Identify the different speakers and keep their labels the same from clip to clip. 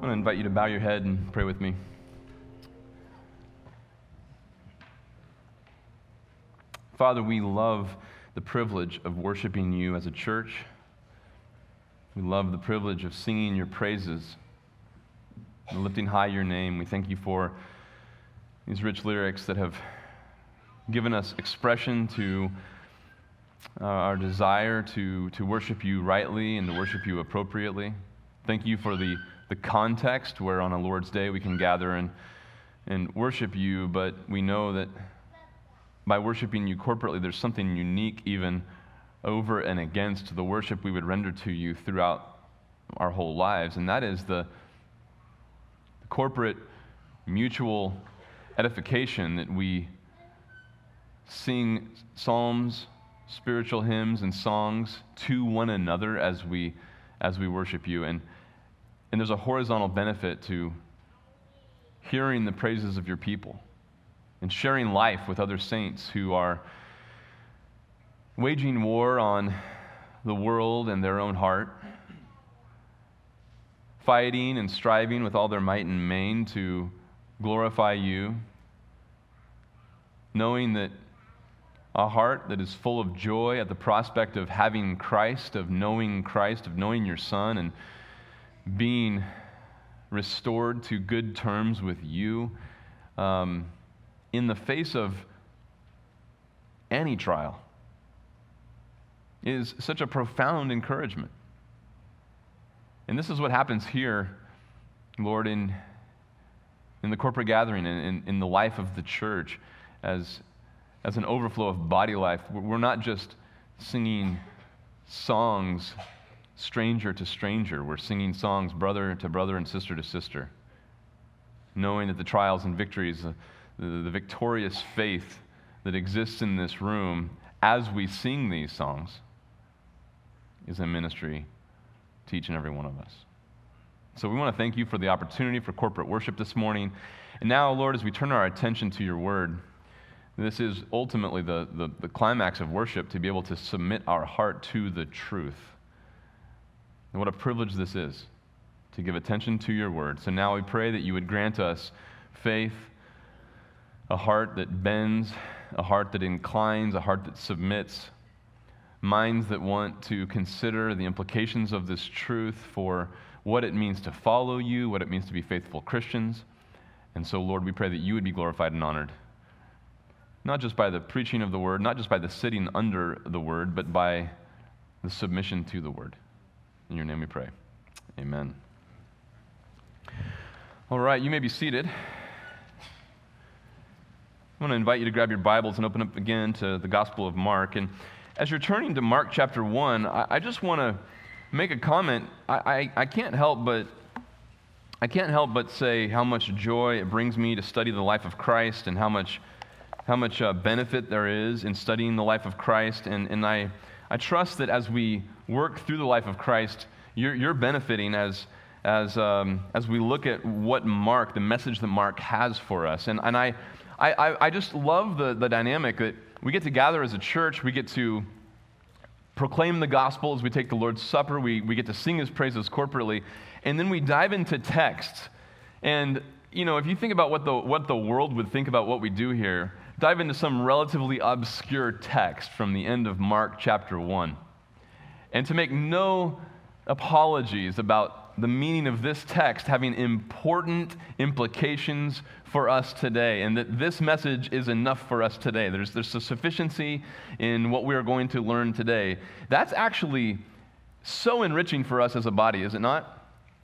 Speaker 1: I want to invite you to bow your head and pray with me. Father, we love the privilege of worshiping you as a church. We love the privilege of singing your praises and lifting high your name. We thank you for these rich lyrics that have given us expression to uh, our desire to, to worship you rightly and to worship you appropriately. Thank you for the, the context where on a Lord's Day we can gather and, and worship you, but we know that by worshiping you corporately, there's something unique even over and against the worship we would render to you throughout our whole lives, and that is the, corporate mutual edification that we sing psalms, spiritual hymns, and songs to one another as we, as we worship you. And, and there's a horizontal benefit to hearing the praises of your people and sharing life with other saints who are waging war on the world and their own heart, fighting and striving with all their might and main to glorify you, knowing that a heart that is full of joy at the prospect of having Christ, of knowing Christ, of knowing your Son, and being restored to good terms with you um, in the face of any trial is such a profound encouragement. And this is what happens here, Lord, in, in the corporate gathering and in, in the life of the church as as an overflow of body life. We're not just singing songs stranger to stranger, we're singing songs brother to brother and sister to sister, knowing that the trials and victories, uh, the, the, the victorious faith that exists in this room as we sing these songs is a ministry to each and every one of us. So we want to thank you for the opportunity for corporate worship this morning. And now, Lord, as we turn our attention to your word, this is ultimately the, the, the, climax of worship to be able to submit our heart to the truth. And what a privilege this is to give attention to your word. So now we pray that you would grant us faith, a heart that bends, a heart that inclines, a heart that submits, minds that want to consider the implications of this truth for what it means to follow you, what it means to be faithful Christians. And so, Lord, we pray that you would be glorified and honored not just by the preaching of the word, not just by the sitting under the word, but by the submission to the word. In your name we pray. Amen. All right, you may be seated. I want to invite you to grab your Bibles and open up again to the Gospel of Mark. And as you're turning to Mark chapter 1, I, I just want to make a comment. I, I, I can't help but I can't help but say how much joy it brings me to study the life of Christ and how much how much uh, benefit there is in studying the life of Christ. And, and I, I trust that as we work through the life of Christ, you're, you're benefiting as, as, um, as we look at what Mark, the message that Mark has for us. And, and I, I, I just love the, the dynamic that we get to gather as a church, we get to proclaim the gospel as we take the Lord's Supper, we, we get to sing his praises corporately, and then we dive into text. And, you know, if you think about what the, what the world would think about what we do here, dive into some relatively obscure text from the end of Mark chapter 1. And to make no apologies about the meaning of this text having important implications for us today, and that this message is enough for us today. There's, there's a sufficiency in what we are going to learn today. That's actually so enriching for us as a body, is it not?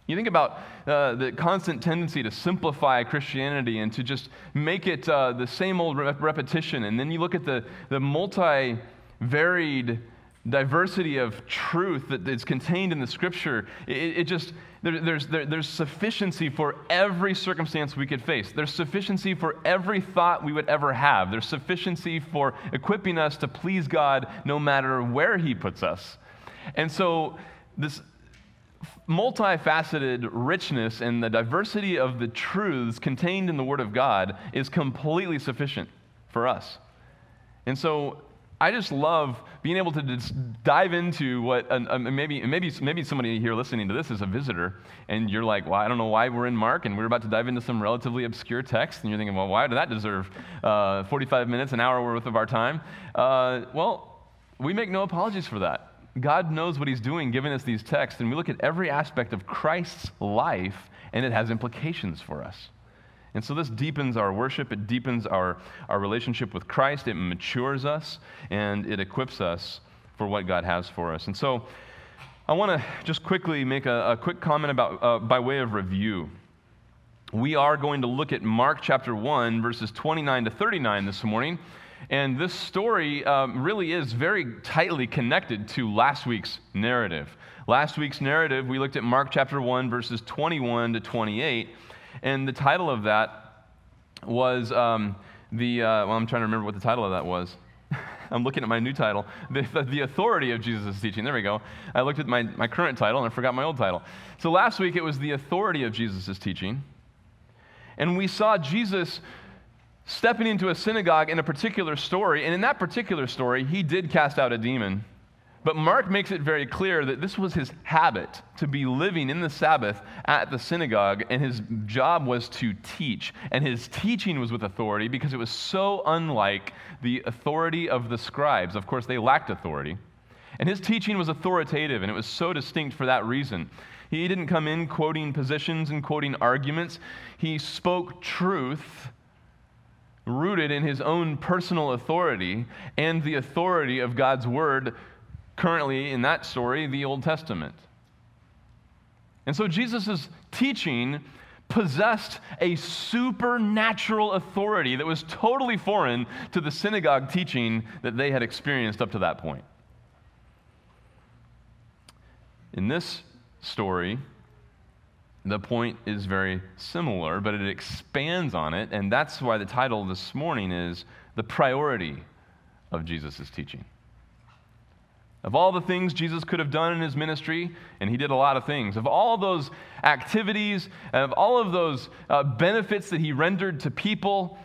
Speaker 1: You think about uh, the constant tendency to simplify Christianity and to just make it uh, the same old rep- repetition. And then you look at the, the multi varied diversity of truth that is contained in the scripture. It, it just, there, there's, there, there's sufficiency for every circumstance we could face. There's sufficiency for every thought we would ever have. There's sufficiency for equipping us to please God no matter where He puts us. And so, this multifaceted richness and the diversity of the truths contained in the Word of God is completely sufficient for us. And so, I just love being able to just dive into what maybe maybe maybe somebody here listening to this is a visitor, and you're like, well, I don't know why we're in Mark, and we're about to dive into some relatively obscure text, and you're thinking, well, why did that deserve uh, 45 minutes, an hour worth of our time? Uh, well, we make no apologies for that. God knows what He's doing, giving us these texts, and we look at every aspect of Christ's life, and it has implications for us. And so this deepens our worship, it deepens our, our relationship with Christ, it matures us, and it equips us for what God has for us. And so I want to just quickly make a, a quick comment about, uh, by way of review. We are going to look at Mark chapter 1, verses 29 to 39 this morning. And this story um, really is very tightly connected to last week's narrative. Last week's narrative, we looked at Mark chapter 1, verses 21 to 28. And the title of that was um, the, uh, well, I'm trying to remember what the title of that was. I'm looking at my new title, the, the, authority of Jesus' teaching. There we go. I looked at my, my current title and I forgot my old title. So last week it was the authority of Jesus' teaching. And we saw Jesus stepping into a synagogue in a particular story. And in that particular story, he did cast out a demon. But Mark makes it very clear that this was his habit to be living in the Sabbath at the synagogue, and his job was to teach. And his teaching was with authority because it was so unlike the authority of the scribes. Of course, they lacked authority. And his teaching was authoritative, and it was so distinct for that reason. He didn't come in quoting positions and quoting arguments, he spoke truth rooted in his own personal authority and the authority of God's word currently in that story, the Old Testament. And so Jesus' teaching possessed a supernatural authority that was totally foreign to the synagogue teaching that they had experienced up to that point. In this story, the point is very similar, but it expands on it, and that's why the title this morning is The Priority of Jesus' Teaching. Of all the things Jesus could have done in his ministry, and he did a lot of things, of all those activities, of all of those uh, benefits that he rendered to people,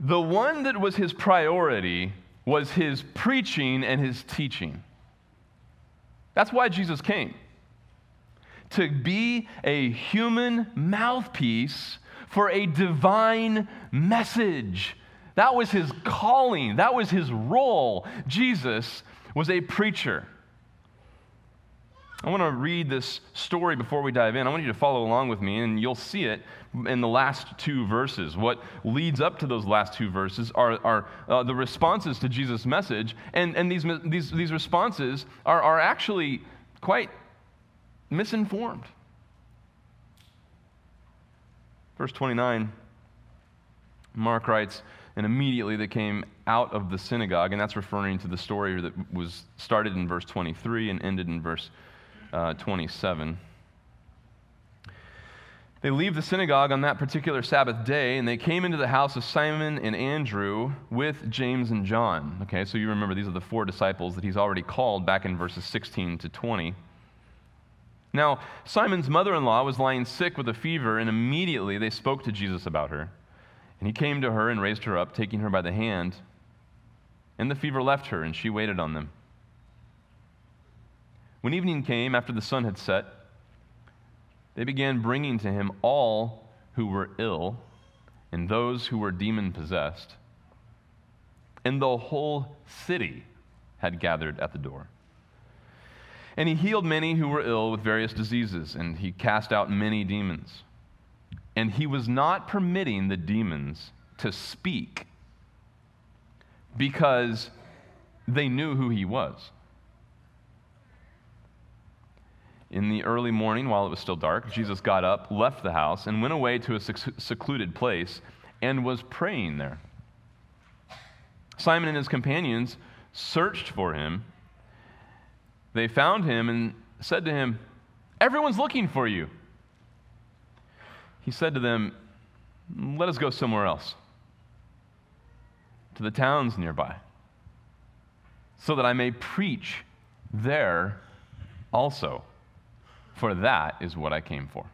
Speaker 1: the one that was his priority was his preaching and his teaching. That's why Jesus came to be a human mouthpiece for a divine message. That was his calling, that was his role. Jesus was a preacher. I want to read this story before we dive in. I want you to follow along with me, and you'll see it in the last two verses. What leads up to those last two verses are, are uh, the responses to Jesus' message, and, and these, these, these responses are, are actually quite misinformed. Verse 29, Mark writes, and immediately they came out of the synagogue, and that's referring to the story that was started in verse 23 and ended in verse uh, 27. They leave the synagogue on that particular Sabbath day, and they came into the house of Simon and Andrew with James and John. Okay, so you remember these are the four disciples that he's already called back in verses 16 to 20. Now, Simon's mother in law was lying sick with a fever, and immediately they spoke to Jesus about her. And he came to her and raised her up, taking her by the hand. And the fever left her, and she waited on them. When evening came, after the sun had set, they began bringing to him all who were ill and those who were demon possessed. And the whole city had gathered at the door. And he healed many who were ill with various diseases, and he cast out many demons. And he was not permitting the demons to speak because they knew who he was. In the early morning, while it was still dark, Jesus got up, left the house, and went away to a secluded place and was praying there. Simon and his companions searched for him. They found him and said to him, Everyone's looking for you he said to them, Let us go somewhere else, to the towns nearby, so that I may preach there also, for that is what I came for.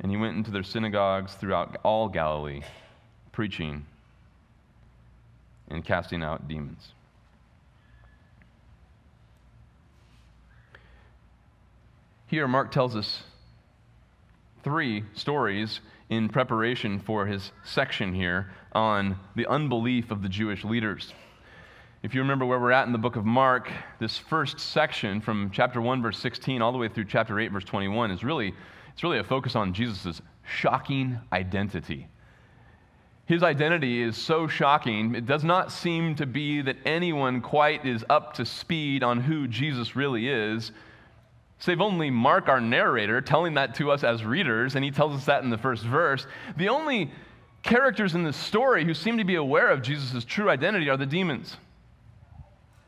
Speaker 1: And he went into their synagogues throughout all Galilee, preaching and casting out demons. Here, Mark tells us three stories in preparation for his section here on the unbelief of the Jewish leaders. If you remember where we're at in the book of Mark, this first section from chapter 1 verse 16 all the way through chapter 8 verse 21 is really it's really a focus on Jesus' shocking identity. His identity is so shocking, it does not seem to be that anyone quite is up to speed on who Jesus really is. Save only Mark, our narrator, telling that to us as readers, and he tells us that in the first verse. The only characters in this story who seem to be aware of Jesus' true identity are the demons.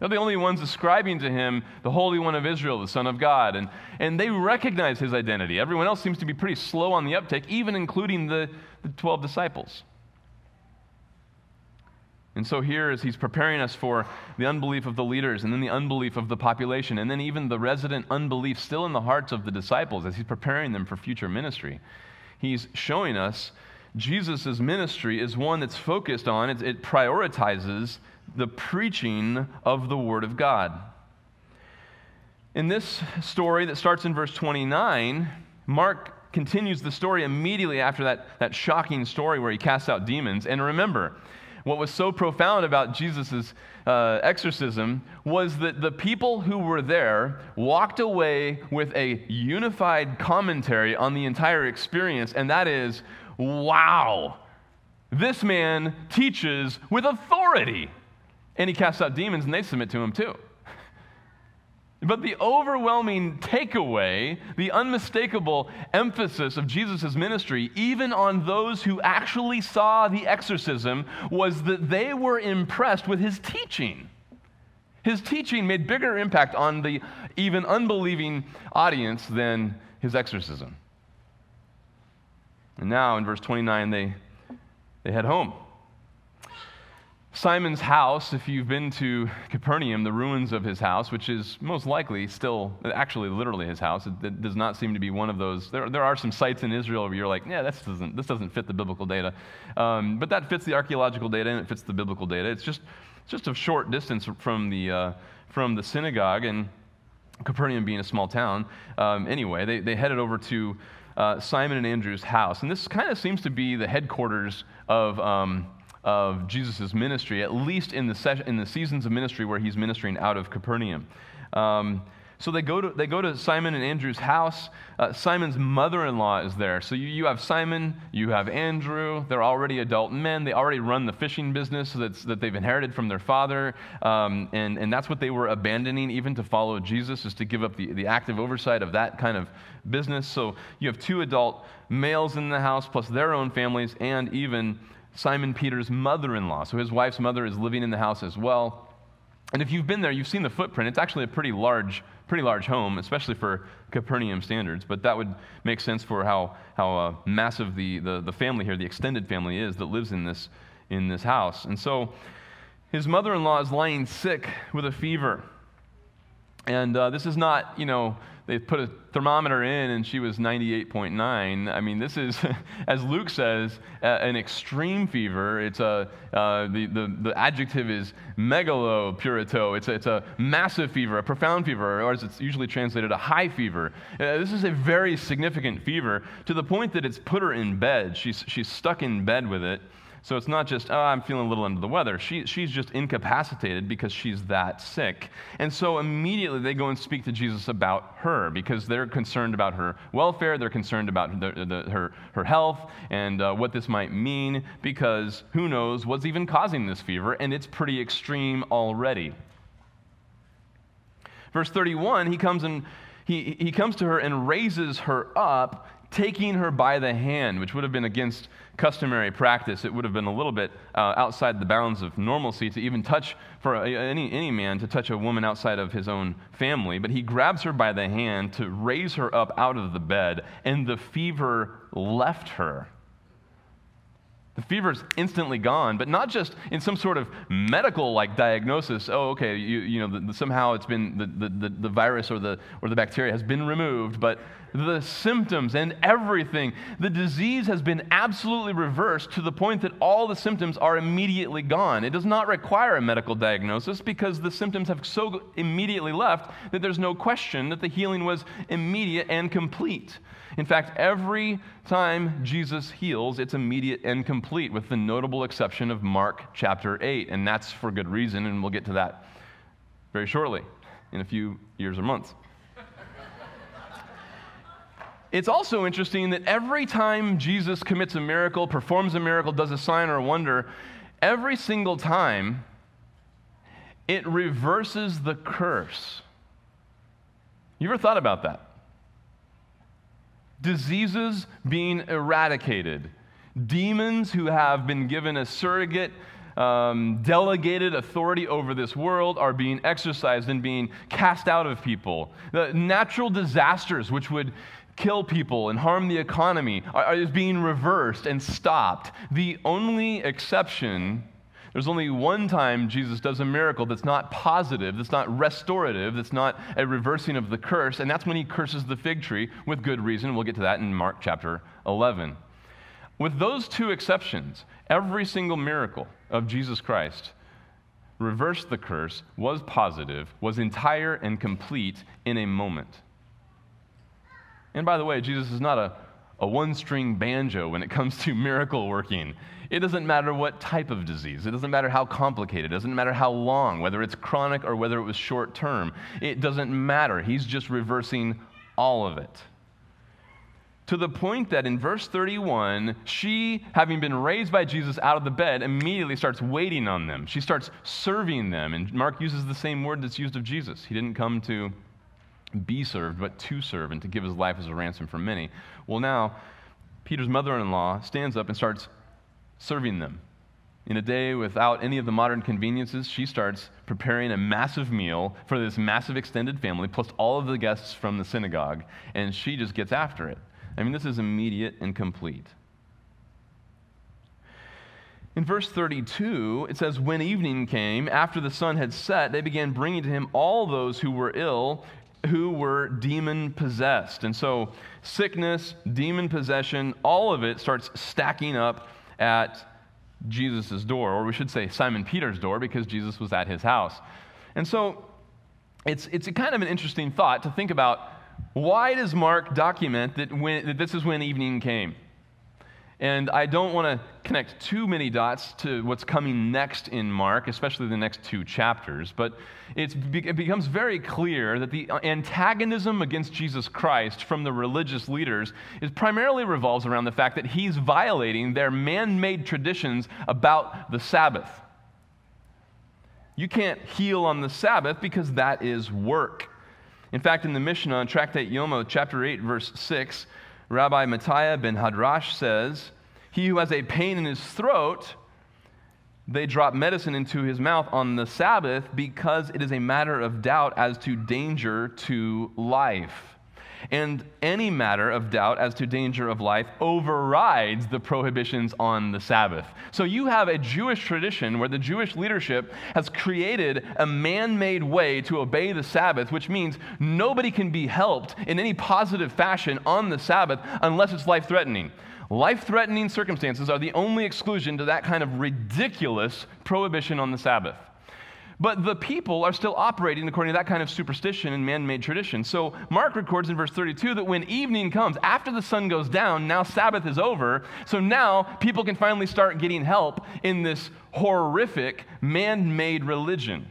Speaker 1: They're the only ones ascribing to him the Holy One of Israel, the Son of God. And, and they recognize his identity. Everyone else seems to be pretty slow on the uptake, even including the, the 12 disciples. And so, here, as he's preparing us for the unbelief of the leaders, and then the unbelief of the population, and then even the resident unbelief still in the hearts of the disciples, as he's preparing them for future ministry, he's showing us Jesus' ministry is one that's focused on, it, it prioritizes the preaching of the Word of God. In this story that starts in verse 29, Mark continues the story immediately after that, that shocking story where he casts out demons. And remember, what was so profound about Jesus' uh, exorcism was that the people who were there walked away with a unified commentary on the entire experience, and that is wow, this man teaches with authority. And he casts out demons, and they submit to him too. But the overwhelming takeaway, the unmistakable emphasis of Jesus' ministry, even on those who actually saw the exorcism, was that they were impressed with his teaching. His teaching made bigger impact on the even unbelieving audience than his exorcism. And now in verse 29, they, they head home. Simon's house, if you've been to Capernaum, the ruins of his house, which is most likely still, actually, literally his house, it, it, does not seem to be one of those. There, there are some sites in Israel where you're like, yeah, this doesn't, this doesn't fit the biblical data. Um, but that fits the archaeological data and it fits the biblical data. It's just, it's just a short distance from the, uh, from the synagogue, and Capernaum being a small town. Um, anyway, they, they headed over to uh, Simon and Andrew's house. And this kind of seems to be the headquarters of. Um, of Jesus' ministry, at least in the, in the seasons of ministry where he's ministering out of Capernaum. Um, so they go, to, they go to Simon and Andrew's house. Uh, Simon's mother in law is there. So you, you have Simon, you have Andrew. They're already adult men. They already run the fishing business that's, that they've inherited from their father. Um, and, and that's what they were abandoning, even to follow Jesus, is to give up the, the active oversight of that kind of business. So you have two adult males in the house, plus their own families, and even Simon Peter's mother in law. So his wife's mother is living in the house as well. And if you've been there, you've seen the footprint. It's actually a pretty large, pretty large home, especially for Capernaum standards. But that would make sense for how, how uh, massive the, the, the family here, the extended family is that lives in this, in this house. And so his mother in law is lying sick with a fever. And uh, this is not, you know, they put a thermometer in and she was 98.9. I mean, this is, as Luke says, an extreme fever. It's a, uh, the, the, the adjective is megalopurito. It's a, it's a massive fever, a profound fever, or as it's usually translated, a high fever. Uh, this is a very significant fever to the point that it's put her in bed. She's, she's stuck in bed with it. So it's not just, oh, I'm feeling a little under the weather. She, she's just incapacitated because she's that sick. And so immediately they go and speak to Jesus about her because they're concerned about her welfare. They're concerned about the, the, her, her health and uh, what this might mean because who knows what's even causing this fever, and it's pretty extreme already. Verse 31, he comes and he, he comes to her and raises her up taking her by the hand, which would have been against customary practice. It would have been a little bit uh, outside the bounds of normalcy to even touch, for a, any, any man to touch a woman outside of his own family. But he grabs her by the hand to raise her up out of the bed, and the fever left her. The fever's instantly gone, but not just in some sort of medical like diagnosis. Oh, okay, you, you know, the, the, somehow it's been the, the, the virus or the, or the bacteria has been removed, but the symptoms and everything, the disease has been absolutely reversed to the point that all the symptoms are immediately gone. It does not require a medical diagnosis because the symptoms have so immediately left that there's no question that the healing was immediate and complete. In fact, every time Jesus heals, it's immediate and complete, with the notable exception of Mark chapter 8. And that's for good reason, and we'll get to that very shortly in a few years or months. It's also interesting that every time Jesus commits a miracle, performs a miracle, does a sign or a wonder, every single time it reverses the curse. You ever thought about that? Diseases being eradicated, demons who have been given a surrogate, um, delegated authority over this world are being exorcised and being cast out of people. The natural disasters, which would kill people and harm the economy, are, are, is being reversed and stopped. The only exception there's only one time Jesus does a miracle that's not positive, that's not restorative, that's not a reversing of the curse, and that's when he curses the fig tree with good reason. We'll get to that in Mark chapter 11. With those two exceptions, every single miracle of Jesus Christ reversed the curse, was positive, was entire and complete in a moment. And by the way, Jesus is not a, a one string banjo when it comes to miracle working. It doesn't matter what type of disease. It doesn't matter how complicated. It doesn't matter how long, whether it's chronic or whether it was short term. It doesn't matter. He's just reversing all of it. To the point that in verse 31, she, having been raised by Jesus out of the bed, immediately starts waiting on them. She starts serving them. And Mark uses the same word that's used of Jesus. He didn't come to be served, but to serve and to give his life as a ransom for many. Well, now, Peter's mother in law stands up and starts serving them. In a day without any of the modern conveniences, she starts preparing a massive meal for this massive extended family, plus all of the guests from the synagogue, and she just gets after it. I mean, this is immediate and complete. In verse 32, it says, When evening came, after the sun had set, they began bringing to him all those who were ill, who were demon possessed. And so, sickness, demon possession, all of it starts stacking up at Jesus' door, or we should say Simon Peter's door, because Jesus was at his house. And so it's, it's kind of an interesting thought to think about why does Mark document that, when, that this is when evening came? And I don't want to connect too many dots to what's coming next in Mark, especially the next two chapters, but it becomes very clear that the antagonism against Jesus Christ from the religious leaders is primarily revolves around the fact that he's violating their man made traditions about the Sabbath. You can't heal on the Sabbath because that is work. In fact, in the Mishnah, Tractate Yoma, chapter 8, verse 6, Rabbi Matthiah ben Hadrash says, He who has a pain in his throat, they drop medicine into his mouth on the Sabbath because it is a matter of doubt as to danger to life and any matter of doubt as to danger of life overrides the prohibitions on the Sabbath. So you have a Jewish tradition where the Jewish leadership has created a man made way to obey the Sabbath, which means nobody can be helped in any positive fashion on the Sabbath unless it's life threatening. Life threatening circumstances are the only exclusion to that kind of ridiculous prohibition on the Sabbath. But the people are still operating according to that kind of superstition and man made tradition. So Mark records in verse 32 that when evening comes, after the sun goes down, now Sabbath is over. So now people can finally start getting help in this horrific man made religion.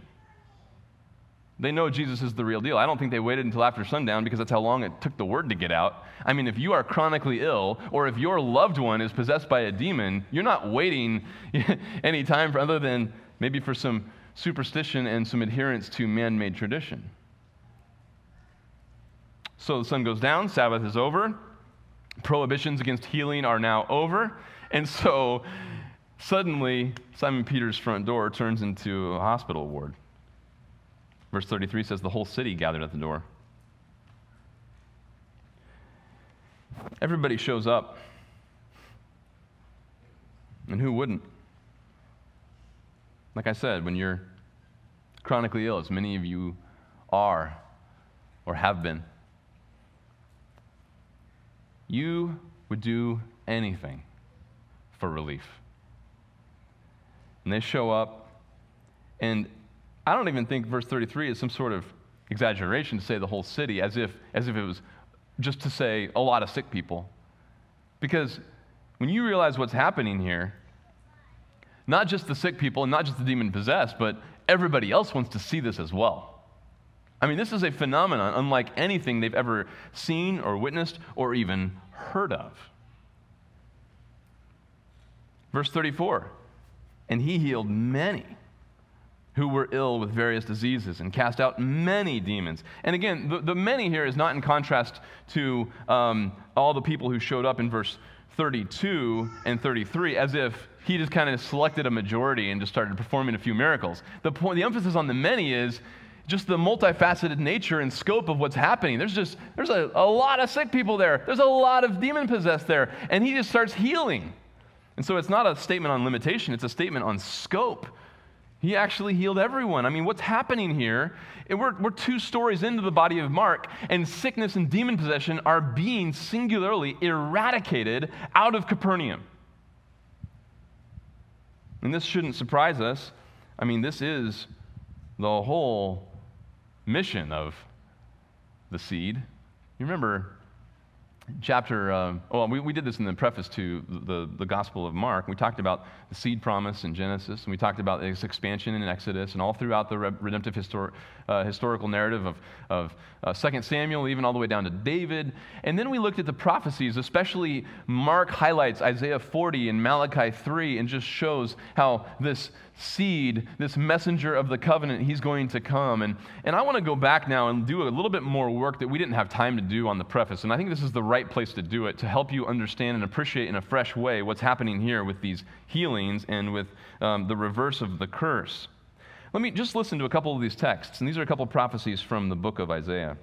Speaker 1: They know Jesus is the real deal. I don't think they waited until after sundown because that's how long it took the word to get out. I mean, if you are chronically ill or if your loved one is possessed by a demon, you're not waiting any time for other than maybe for some superstition and some adherence to man made tradition. So the sun goes down, Sabbath is over, prohibitions against healing are now over, and so suddenly Simon Peter's front door turns into a hospital ward. Verse 33 says the whole city gathered at the door. Everybody shows up. And who wouldn't? Like I said, when you're chronically ill, as many of you are or have been, you would do anything for relief. And they show up, and I don't even think verse 33 is some sort of exaggeration to say the whole city, as if, as if it was just to say a lot of sick people. Because when you realize what's happening here, not just the sick people and not just the demon possessed, but everybody else wants to see this as well. I mean, this is a phenomenon unlike anything they've ever seen or witnessed or even heard of. Verse 34 And he healed many who were ill with various diseases and cast out many demons. And again, the, the many here is not in contrast to um, all the people who showed up in verse 32 and 33 as if he just kind of selected a majority and just started performing a few miracles. The, point, the emphasis on the many is just the multifaceted nature and scope of what's happening. There's just there's a, a lot of sick people there. There's a lot of demon possessed there. And he just starts healing. And so it's not a statement on limitation, it's a statement on scope. He actually healed everyone. I mean, what's happening here? We're, we're two stories into the body of Mark, and sickness and demon possession are being singularly eradicated out of Capernaum. And this shouldn't surprise us. I mean, this is the whole mission of the seed. You remember chapter, uh, well, we, we did this in the preface to the, the Gospel of Mark. We talked about the seed promise in Genesis, and we talked about its expansion in Exodus, and all throughout the redemptive histor- uh, historical narrative of, of uh, 2 Samuel, even all the way down to David. And then we looked at the prophecies, especially Mark highlights Isaiah 40 and Malachi 3, and just shows how this seed, this messenger of the covenant, he's going to come. And, and I want to go back now and do a little bit more work that we didn't have time to do on the preface. And I think this is the right place to do it to help you understand and appreciate in a fresh way what's happening here with these healings and with um, the reverse of the curse. Let me just listen to a couple of these texts. And these are a couple prophecies from the book of Isaiah.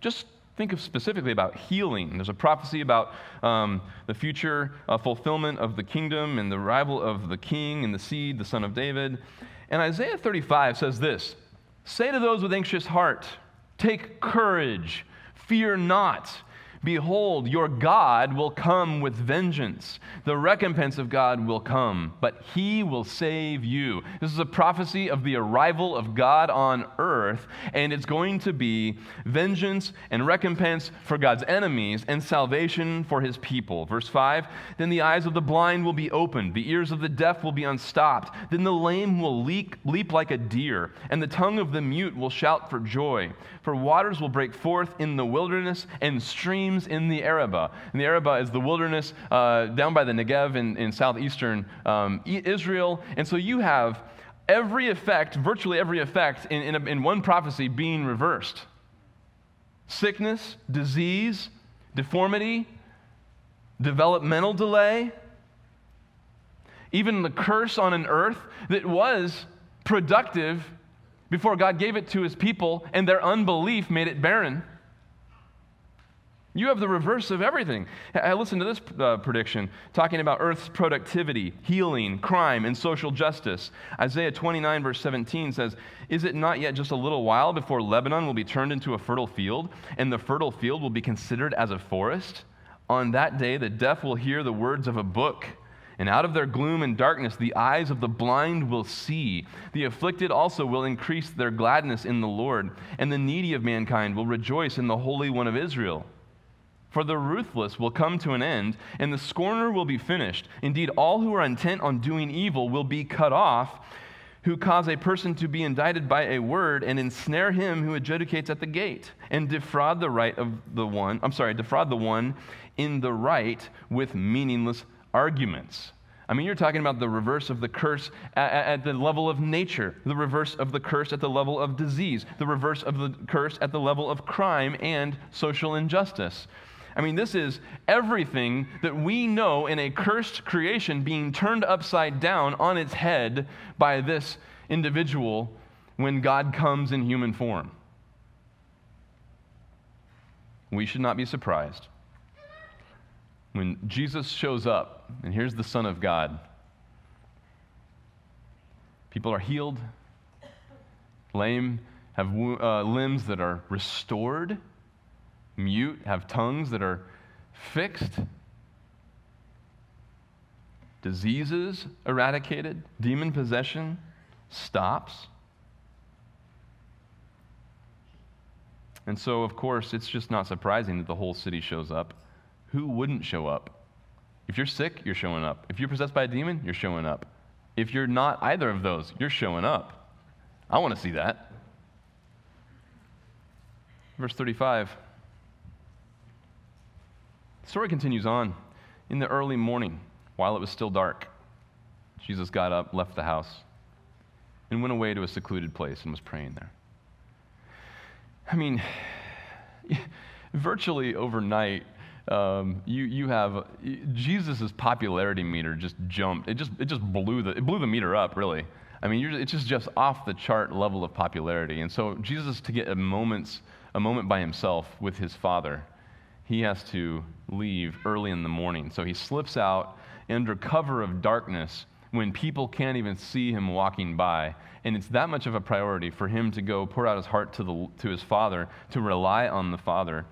Speaker 1: Just think of specifically about healing. There's a prophecy about um, the future uh, fulfillment of the kingdom and the arrival of the king and the seed, the son of David. And Isaiah 35 says this Say to those with anxious heart, Take courage, fear not. Behold, your God will come with vengeance. The recompense of God will come, but he will save you. This is a prophecy of the arrival of God on earth, and it's going to be vengeance and recompense for God's enemies and salvation for his people. Verse 5 Then the eyes of the blind will be opened, the ears of the deaf will be unstopped. Then the lame will leap, leap like a deer, and the tongue of the mute will shout for joy. For waters will break forth in the wilderness and streams in the Arabah. And the Arabah is the wilderness uh, down by the Negev in, in southeastern um, Israel. And so you have every effect, virtually every effect, in, in, a, in one prophecy being reversed sickness, disease, deformity, developmental delay, even the curse on an earth that was productive before God gave it to his people, and their unbelief made it barren. You have the reverse of everything. I listen to this uh, prediction talking about Earth's productivity, healing, crime, and social justice. Isaiah 29, verse 17 says, Is it not yet just a little while before Lebanon will be turned into a fertile field, and the fertile field will be considered as a forest? On that day, the deaf will hear the words of a book and out of their gloom and darkness, the eyes of the blind will see. The afflicted also will increase their gladness in the Lord, and the needy of mankind will rejoice in the Holy One of Israel. For the ruthless will come to an end, and the scorner will be finished. Indeed, all who are intent on doing evil will be cut off, who cause a person to be indicted by a word and ensnare him who adjudicates at the gate, and defraud the right of the one, I'm sorry, defraud the one in the right with meaningless arguments. I mean, you're talking about the reverse of the curse at, at, the level of nature, the reverse of the curse at the level of disease, the reverse of the curse at the level of crime and social injustice. I mean, this is everything that we know in a cursed creation being turned upside down on its head by this individual when God comes in human form. We should not be surprised when Jesus shows up, and here's the Son of God, people are healed, lame have uh, limbs that are restored, mute have tongues that are fixed, diseases eradicated, demon possession stops. And so, of course, it's just not surprising that the whole city shows up. Who wouldn't show up? If you're sick, you're showing up. If you're possessed by a demon, you're showing up. If you're not either of those, you're showing up. I want to see that. Verse 35. The story continues on. In the early morning, while it was still dark, Jesus got up, left the house, and went away to a secluded place and was praying there. I mean, virtually overnight, um, you, you have Jesus' popularity meter just jumped. It just, it just blew the, it blew the meter up, really. I mean, it's just, just off the chart level of popularity. And so, Jesus, to get a, moment's, a moment by himself with his Father, he has to leave early in the morning. So, he slips out under cover of darkness when people can't even see him walking by. And it's that much of a priority for him to go pour out his heart to, the, to his father, to rely on the father.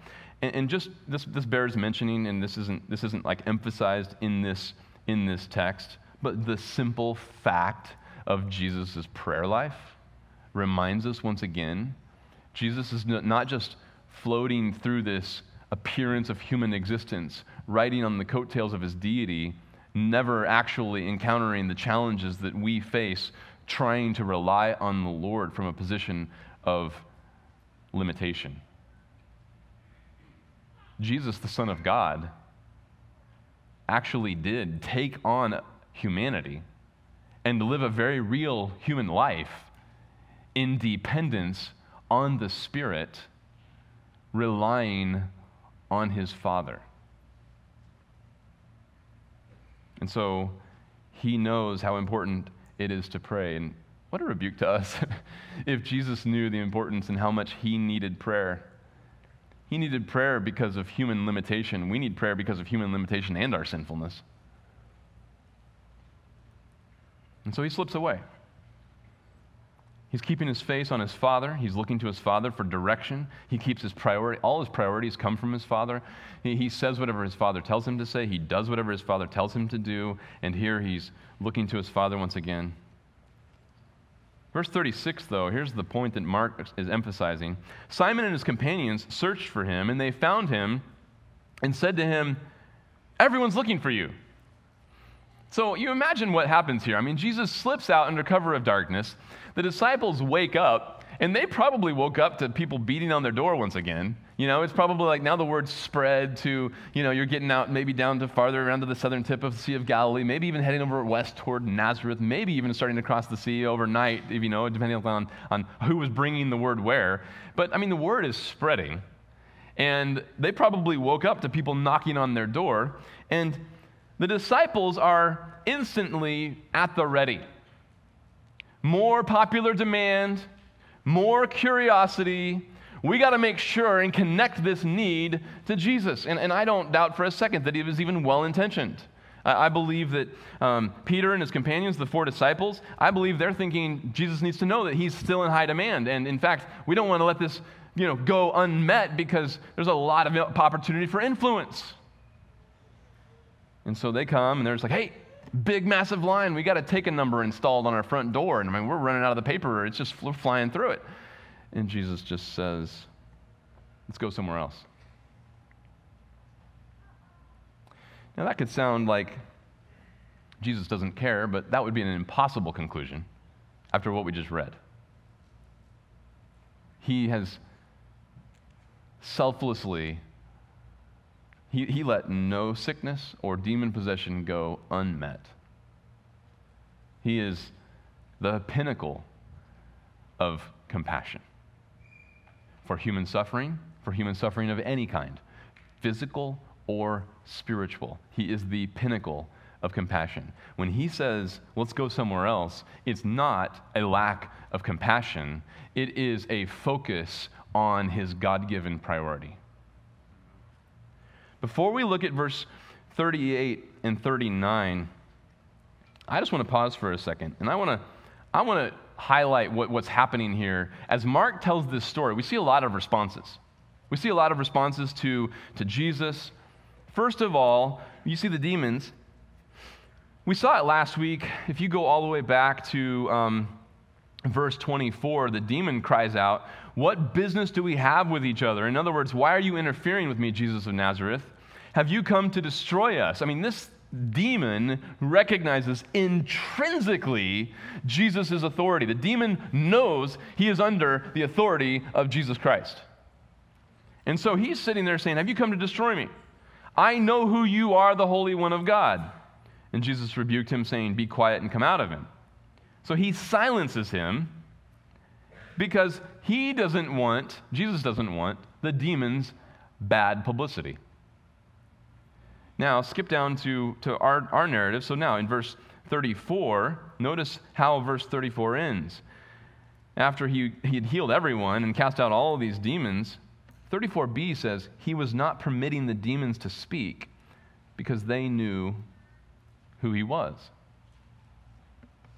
Speaker 1: And, and just this, this bears mentioning, and this isn't, this isn't like emphasized in this, in this text, but the simple fact of Jesus' prayer life reminds us once again Jesus is not just floating through this appearance of human existence, riding on the coattails of his deity never actually encountering the challenges that we face trying to rely on the Lord from a position of limitation. Jesus, the Son of God, actually did take on humanity and live a very real human life in dependence on the Spirit, relying on his Father. And so he knows how important it is to pray. And what a rebuke to us if Jesus knew the importance and how much he needed prayer. He needed prayer because of human limitation. We need prayer because of human limitation and our sinfulness. And so he slips away. He's keeping his face on his father. He's looking to his father for direction. He keeps his priority. All his priorities come from his father. He, he, says whatever his father tells him to say. He does whatever his father tells him to do. And here he's looking to his father once again. Verse 36, though, here's the point that Mark is emphasizing. Simon and his companions searched for him, and they found him and said to him, Everyone's looking for you. So you imagine what happens here. I mean, Jesus slips out under cover of darkness. The disciples wake up, and they probably woke up to people beating on their door once again. You know, it's probably like now the word spread to, you know, you're getting out maybe down to farther around to the southern tip of the Sea of Galilee, maybe even heading over west toward Nazareth, maybe even starting to cross the sea overnight, if you know, depending on, on who was bringing the word where. But I mean, the word is spreading. And they probably woke up to people knocking on their door. And the disciples are instantly at the ready. More popular demand, more curiosity. We got to make sure and connect this need to Jesus. And, and I don't doubt for a second that he was even well intentioned. I, I believe that um, Peter and his companions, the four disciples, I believe they're thinking Jesus needs to know that he's still in high demand. And in fact, we don't want to let this you know, go unmet because there's a lot of opportunity for influence. And so they come and they're just like, hey, big, massive line. We got to take a number installed on our front door. And I mean, we're running out of the paper. It's just flying through it. And Jesus just says, let's go somewhere else. Now, that could sound like Jesus doesn't care, but that would be an impossible conclusion after what we just read. He has selflessly he, he let no sickness or demon possession go unmet. He is the pinnacle of compassion for human suffering, for human suffering of any kind, physical or spiritual. He is the pinnacle of compassion. When he says, let's go somewhere else, it's not a lack of compassion, it is a focus on his God given priority. Before we look at verse 38 and 39, I just want to pause for a second. And I want to, I want to highlight what, what's happening here. As Mark tells this story, we see a lot of responses. We see a lot of responses to, to Jesus. First of all, you see the demons. We saw it last week. If you go all the way back to um, verse 24, the demon cries out, What business do we have with each other? In other words, why are you interfering with me, Jesus of Nazareth? Have you come to destroy us? I mean, this demon recognizes intrinsically Jesus' authority. The demon knows he is under the authority of Jesus Christ. And so he's sitting there saying, Have you come to destroy me? I know who you are, the Holy One of God. And Jesus rebuked him, saying, Be quiet and come out of him. So he silences him because he doesn't want, Jesus doesn't want, the demon's bad publicity. Now, skip down to, to our, our narrative. So now in verse 34, notice how verse 34 ends. After he, he had healed everyone and cast out all of these demons, 34b says, He was not permitting the demons to speak because they knew who he was.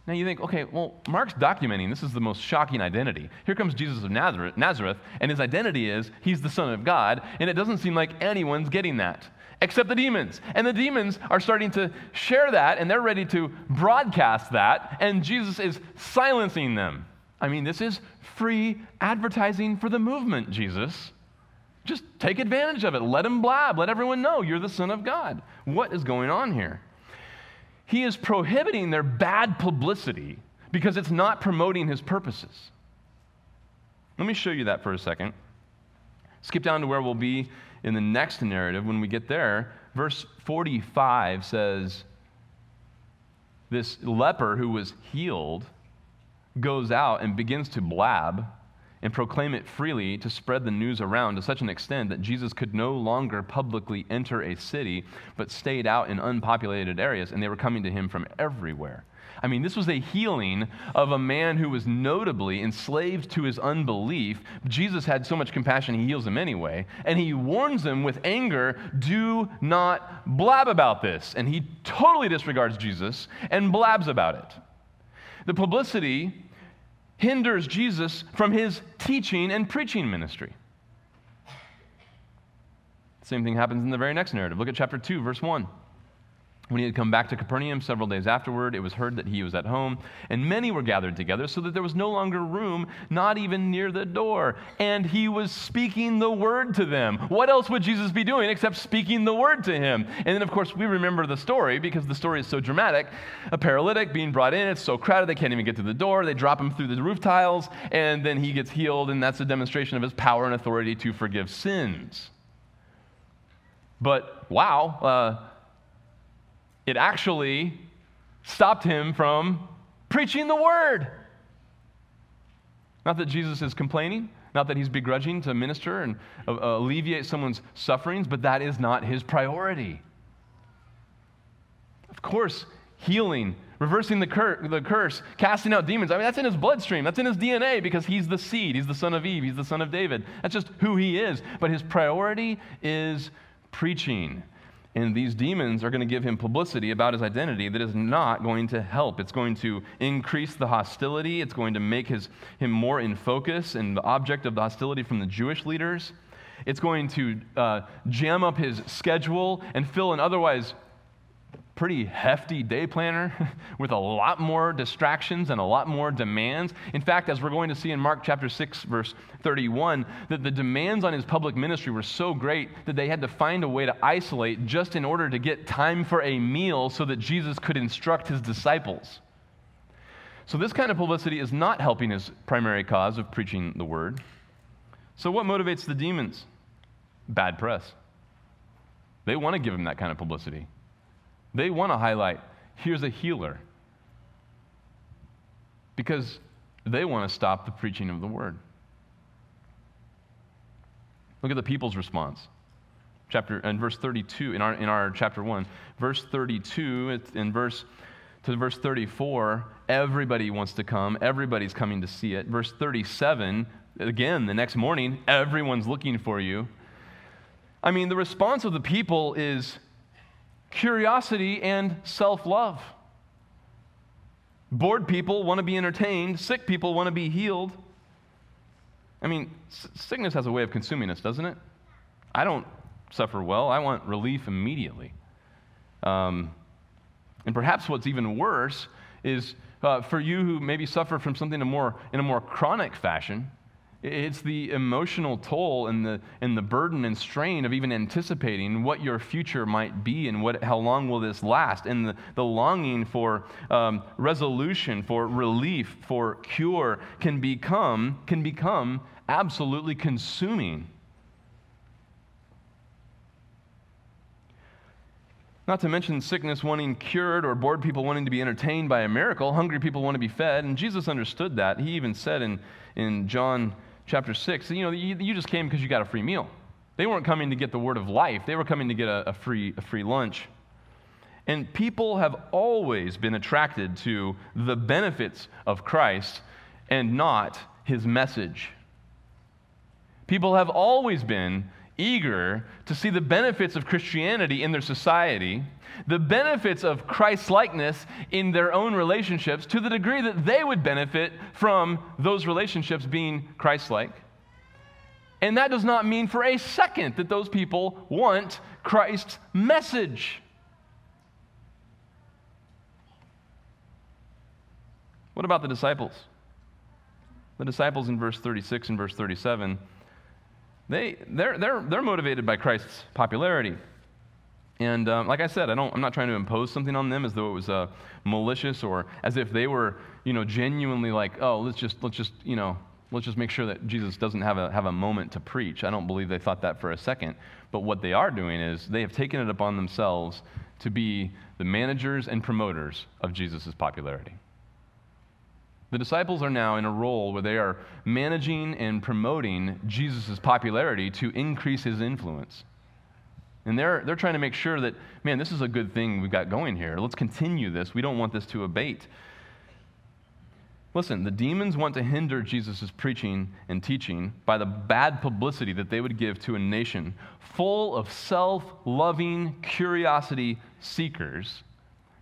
Speaker 1: Now you think, okay, well, Mark's documenting this is the most shocking identity. Here comes Jesus of Nazareth, Nazareth, and his identity is he's the Son of God, and it doesn't seem like anyone's getting that except the demons. And the demons are starting to share that, and they're ready to broadcast that, and Jesus is silencing them. I mean, this is free advertising for the movement, Jesus. Just take advantage of it. Let him blab. Let everyone know you're the Son of God. What is going on here? He is prohibiting their bad publicity because it's not promoting his purposes. Let me show you that for a second. Skip down to where we'll be in the next narrative, when we get there, verse 45 says, This leper who was healed goes out and begins to blab and proclaim it freely to spread the news around to such an extent that Jesus could no longer publicly enter a city, but stayed out in unpopulated areas, and they were coming to him from everywhere. I mean, this was a healing of a man who was notably enslaved to his unbelief. Jesus had so much compassion, he heals him anyway. And he warns him with anger do not blab about this. And he totally disregards Jesus and blabs about it. The publicity hinders Jesus from his teaching and preaching ministry. Same thing happens in the very next narrative. Look at chapter 2, verse 1. When he had come back to Capernaum several days afterward, it was heard that he was at home, and many were gathered together, so that there was no longer room, not even near the door. And he was speaking the word to them. What else would Jesus be doing except speaking the word to him? And then, of course, we remember the story because the story is so dramatic. A paralytic being brought in, it's so crowded they can't even get to the door. They drop him through the roof tiles, and then he gets healed, and that's a demonstration of his power and authority to forgive sins. But wow, uh, it actually stopped him from preaching the word. Not that Jesus is complaining, not that he's begrudging to minister and uh, alleviate someone's sufferings, but that is not his priority. Of course, healing, reversing the, cur- the curse, casting out demons. I mean, that's in his bloodstream. That's in his DNA because he's the seed. He's the son of Eve. He's the son of David. That's just who he is. But his priority is preaching. And these demons are going to give him publicity about his identity that is not going to help. It's going to increase the hostility. It's going to make his, him more in focus and the object of the hostility from the Jewish leaders. It's going to uh, jam up his schedule and fill an otherwise pretty hefty day planner with a lot more distractions and a lot more demands. In fact, as we're going to see in Mark chapter 6, verse 31, that the demands on his public ministry were so great that they had to find a way to isolate just in order to get time for a meal so that Jesus could instruct his disciples. So, this kind of publicity is not helping his primary cause of preaching the word. So, what motivates the demons? Bad press. They want to give him that kind of publicity. They want to highlight here's a healer because they want to stop the preaching of the word. Look at the people's response. Chapter and verse 32 in our in our chapter 1, verse 32 in verse to verse 34, everybody wants to come, everybody's coming to see it. Verse 37, again, the next morning, everyone's looking for you. I mean, the response of the people is curiosity and self love. Bored people want to be entertained, sick people want to be healed. I mean, sickness has a way of consuming us, doesn't it? I don't suffer well. I want relief immediately. Um, and perhaps what's even worse is uh, for you who maybe suffer from something more, in a more chronic fashion, it's the emotional toll and the, and the burden and strain of even anticipating what your future might be and what, how long will this last, and the, the longing for um, resolution, for relief, for cure can become, can become absolutely consuming. Not to mention sickness wanting cured or bored people wanting to be entertained by a miracle. Hungry people want to be fed. And Jesus understood that. He even said in, in John chapter 6, you know, you, you just came because you got a free meal. They weren't coming to get the word of life, they were coming to get a, a, free, a free lunch. And people have always been attracted to the benefits of Christ and not his message. People have always been eager to see the benefits of Christianity in their society, the benefits of Christ likeness in their own relationships to the degree that they would benefit from those relationships being Christ like. And that does not mean for a second that those people want Christ's message. What about the disciples? The disciples in verse 36 and verse 37 they, they're, they're, they're motivated by Christ's popularity. And um, like I said, I don't, I'm not trying to impose something on them as though it was uh, malicious or as if they were, you know, genuinely like, oh, let's just, let's just, you know, let's just make sure that Jesus doesn't have a, have a moment to preach. I don't believe they thought that for a second. But what they are doing is they have taken it upon themselves to be the managers and promoters of Jesus' popularity. The disciples are now in a role where they are managing and promoting Jesus' popularity to increase his influence. And they're, they're trying to make sure that, man, this is a good thing we've got going here. Let's continue this. We don't want this to abate. Listen, the demons want to hinder Jesus' preaching and teaching by the bad publicity that they would give to a nation full of self loving curiosity seekers.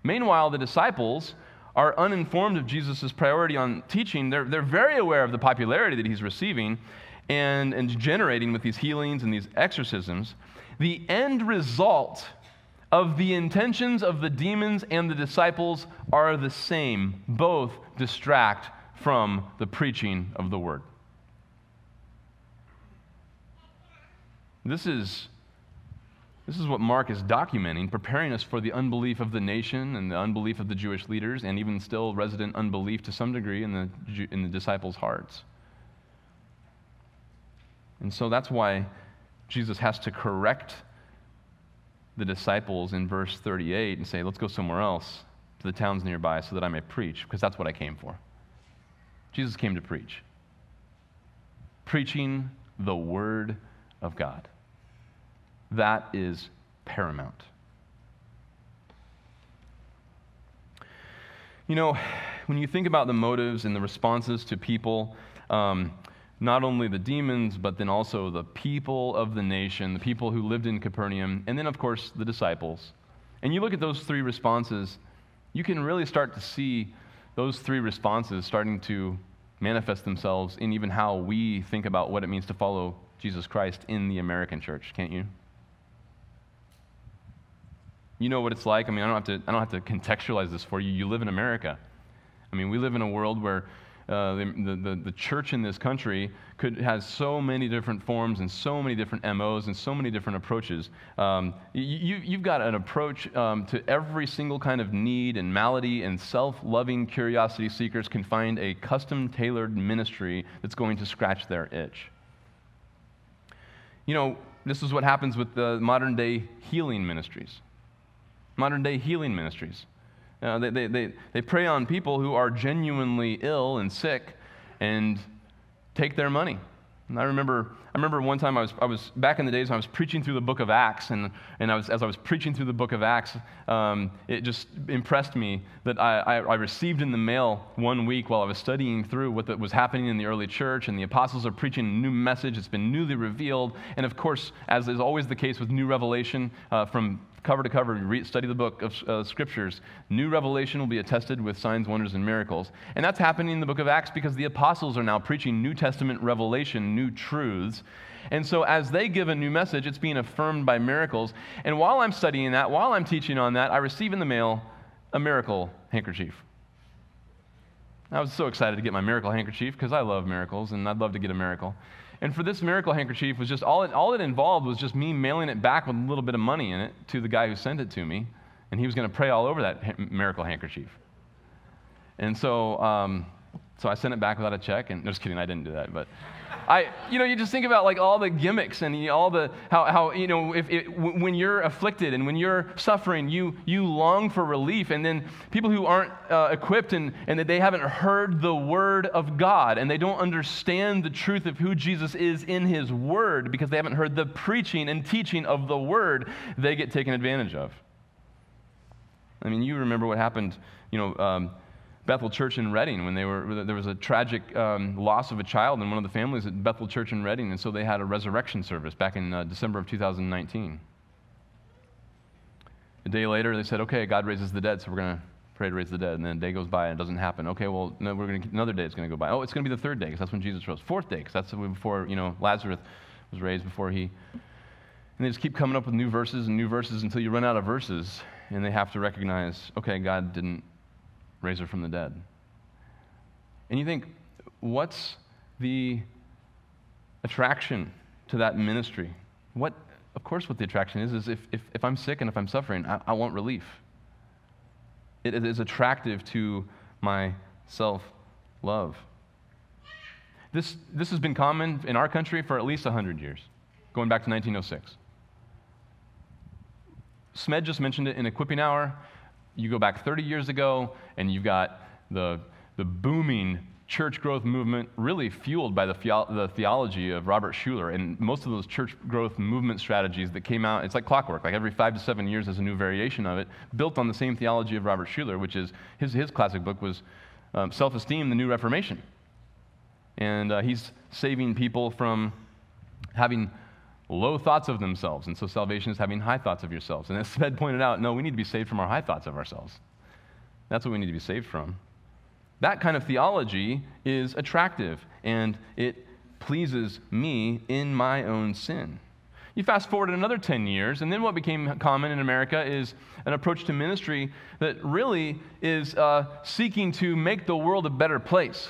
Speaker 1: Meanwhile, the disciples are uninformed of Jesus' priority on teaching, they're, they're very aware of the popularity that he's receiving and, and generating with these healings and these exorcisms. The end result of the intentions of the demons and the disciples are the same. Both distract from the preaching of the word. This is this is what Mark is documenting, preparing us for the unbelief of the nation and the unbelief of the Jewish leaders, and even still resident unbelief to some degree in the, in the disciples' hearts. And so that's why Jesus has to correct the disciples in verse 38 and say, let's go somewhere else to the towns nearby so that I may preach, because that's what I came for. Jesus came to preach, preaching the Word of God. That is paramount. You know, when you think about the motives and the responses to people, um, not only the demons, but then also the people of the nation, the people who lived in Capernaum, and then, of course, the disciples. And you look at those three responses, you can really start to see those three responses starting to manifest themselves in even how we think about what it means to follow Jesus Christ in the American church, can't you? You know what it's like. I mean, I don't have to, I don't have to contextualize this for you. You live in America. I mean, we live in a world where uh, the, the, the, church in this country could, has so many different forms and so many different MOs and so many different approaches. Um, you, you've got an approach um, to every single kind of need and malady, and self loving curiosity seekers can find a custom tailored ministry that's going to scratch their itch. You know, this is what happens with the modern day healing ministries modern day healing ministries. Uh, they, they, they, they prey on people who are genuinely ill and sick and take their money. And I remember, I remember one time I was, I was back in the days when I was preaching through the book of Acts, and, and I was, as I was preaching through the book of Acts, um, it just impressed me that I, I, I, received in the mail one week while I was studying through what the, was happening in the early church, and the apostles are preaching a new message. It's been newly revealed. And of course, as is always the case with new revelation uh, from cover to cover, read, study the book of uh, scriptures, new revelation will be attested with signs, wonders, and miracles. And that's happening in the book of Acts because the apostles are now preaching New Testament revelation, new truths. And so, as they give a new message, it's being affirmed by miracles. And while I'm studying that, while I'm teaching on that, I receive in the mail a miracle handkerchief. I was so excited to get my miracle handkerchief because I love miracles and I'd love to get a miracle. And for this miracle handkerchief was just all it, all it involved was just me mailing it back with a little bit of money in it to the guy who sent it to me, and he was going to pray all over that ha- miracle handkerchief. And so, um, so I sent it back without a check, and no, just kidding, I didn't do that, but. I, you know, you just think about like all the gimmicks and all the how, how you know if it, when you're afflicted and when you're suffering, you you long for relief, and then people who aren't uh, equipped and and that they haven't heard the word of God and they don't understand the truth of who Jesus is in His Word because they haven't heard the preaching and teaching of the Word, they get taken advantage of. I mean, you remember what happened, you know. Um, Bethel Church in Redding when they were, there was a tragic um, loss of a child in one of the families at Bethel Church in Redding, and so they had a resurrection service back in uh, December of 2019. A day later, they said, okay, God raises the dead, so we're going to pray to raise the dead. And then a day goes by and it doesn't happen. Okay, well, no, we're gonna, another day is going to go by. Oh, it's going to be the third day because that's when Jesus rose. Fourth day because that's before, you know, Lazarus was raised, before he. And they just keep coming up with new verses and new verses until you run out of verses and they have to recognize, okay, God didn't raise her from the dead. And you think, what's the attraction to that ministry? What, of course, what the attraction is, is if, if, if I'm sick and if I'm suffering, I, I want relief. It is attractive to my self love. This, this has been common in our country for at least 100 years, going back to 1906. Smed just mentioned it in Equipping Hour you go back 30 years ago, and you've got the, the booming church growth movement, really fueled by the, the theology of Robert Schuller. And most of those church growth movement strategies that came out, it's like clockwork, like every five to seven years there's a new variation of it, built on the same theology of Robert Schuller, which is his, his classic book was um, Self Esteem, the New Reformation. And uh, he's saving people from having low thoughts of themselves. And so salvation is having high thoughts of yourselves. And as Smed pointed out, no, we need to be saved from our high thoughts of ourselves. That's what we need to be saved from. That kind of theology is attractive and it pleases me in my own sin. You fast forward another 10 years, and then what became common in America is an approach to ministry that really is uh, seeking to make the world a better place.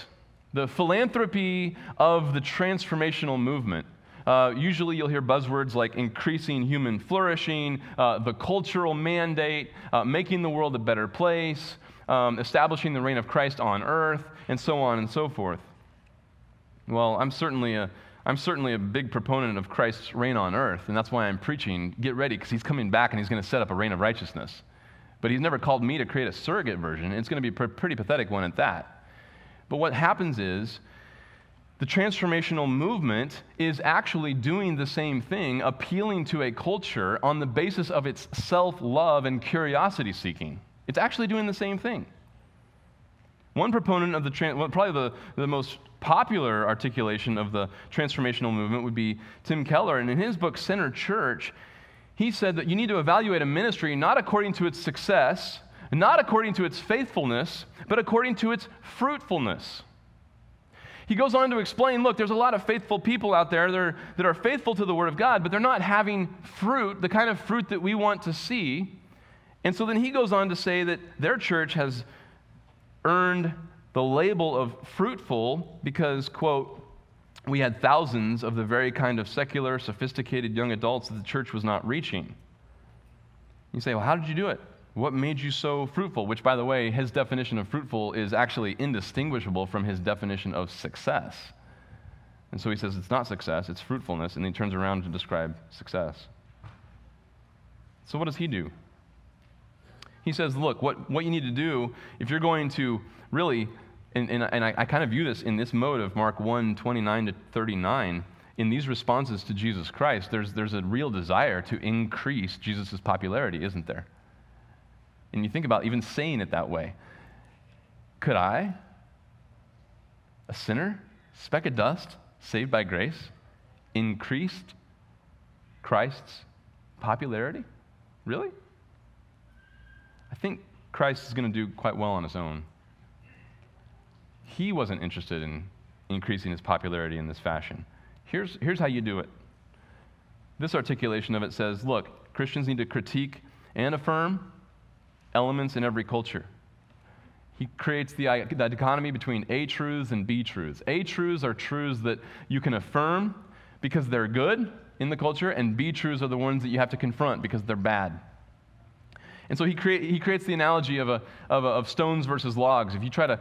Speaker 1: The philanthropy of the transformational movement uh, usually you'll hear buzzwords like increasing human flourishing, uh, the cultural mandate, uh, making the world a better place, um, establishing the reign of Christ on earth, and so on and so forth. Well, I'm certainly a I'm certainly a big proponent of Christ's reign on earth, and that's why I'm preaching, get ready, because he's coming back and he's going to set up a reign of righteousness. But he's never called me to create a surrogate version, it's going to be a pretty pathetic one at that. But what happens is the transformational movement is actually doing the same thing, appealing to a culture on the basis of its self love and curiosity seeking. It's actually doing the same thing. One proponent of the, probably the, the most popular articulation of the transformational movement would be Tim Keller. And in his book, Center Church, he said that you need to evaluate a ministry not according to its success, not according to its faithfulness, but according to its fruitfulness. He goes on to explain look, there's a lot of faithful people out there that are, that are faithful to the Word of God, but they're not having fruit, the kind of fruit that we want to see. And so then he goes on to say that their church has earned the label of fruitful because, quote, we had thousands of the very kind of secular, sophisticated young adults that the church was not reaching. You say, well, how did you do it? What made you so fruitful? Which, by the way, his definition of fruitful is actually indistinguishable from his definition of success. And so he says it's not success, it's fruitfulness, and he turns around to describe success. So, what does he do? He says, look, what, what you need to do if you're going to really, and, and, and I, I kind of view this in this mode of Mark 1 29 to 39 in these responses to Jesus Christ, there's, there's a real desire to increase Jesus' popularity, isn't there? And you think about even saying it that way. Could I, a sinner, speck of dust, saved by grace, increased Christ's popularity? Really? I think Christ is going to do quite well on his own. He wasn't interested in increasing his popularity in this fashion. Here's, here's how you do it. This articulation of it says look, Christians need to critique and affirm elements in every culture. He creates the, the dichotomy between A truths and B truths. A truths are truths that you can affirm because they're good in the culture, and B truths are the ones that you have to confront because they're bad. And so he, he creates the analogy of, a, of, a, of stones versus logs. If you try to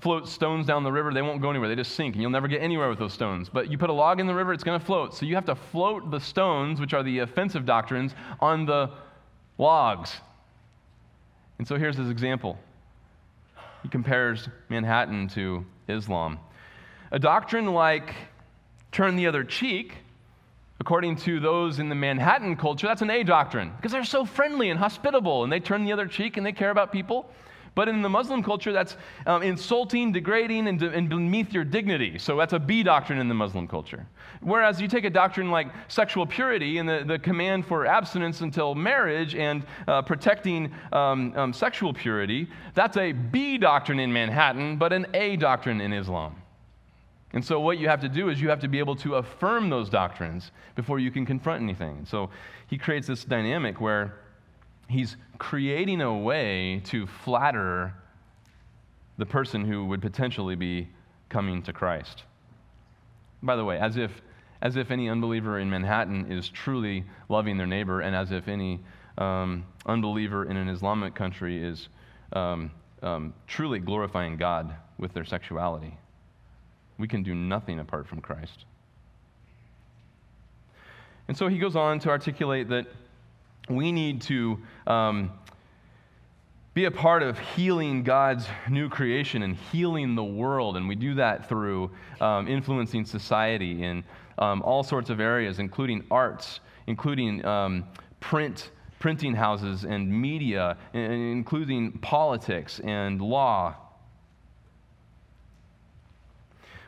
Speaker 1: float stones down the river, they won't go anywhere. They just sink, and you'll never get anywhere with those stones. But you put a log in the river, it's going to float. So you have to float the stones, which are the offensive doctrines, on the logs. And so here's his example. He compares Manhattan to Islam. A doctrine like turn the other cheek, according to those in the Manhattan culture, that's an A doctrine because they're so friendly and hospitable and they turn the other cheek and they care about people. But in the Muslim culture, that's um, insulting, degrading, and, de- and beneath your dignity. So that's a B doctrine in the Muslim culture. Whereas you take a doctrine like sexual purity and the, the command for abstinence until marriage and uh, protecting um, um, sexual purity, that's a B doctrine in Manhattan, but an A doctrine in Islam. And so, what you have to do is you have to be able to affirm those doctrines before you can confront anything. So, he creates this dynamic where he's creating a way to flatter the person who would potentially be coming to Christ. By the way, as if, as if any unbeliever in Manhattan is truly loving their neighbor, and as if any um, unbeliever in an Islamic country is um, um, truly glorifying God with their sexuality. We can do nothing apart from Christ. And so he goes on to articulate that we need to um, be a part of healing God's new creation and healing the world. And we do that through um, influencing society in um, all sorts of areas, including arts, including um, print, printing houses and media, including politics and law.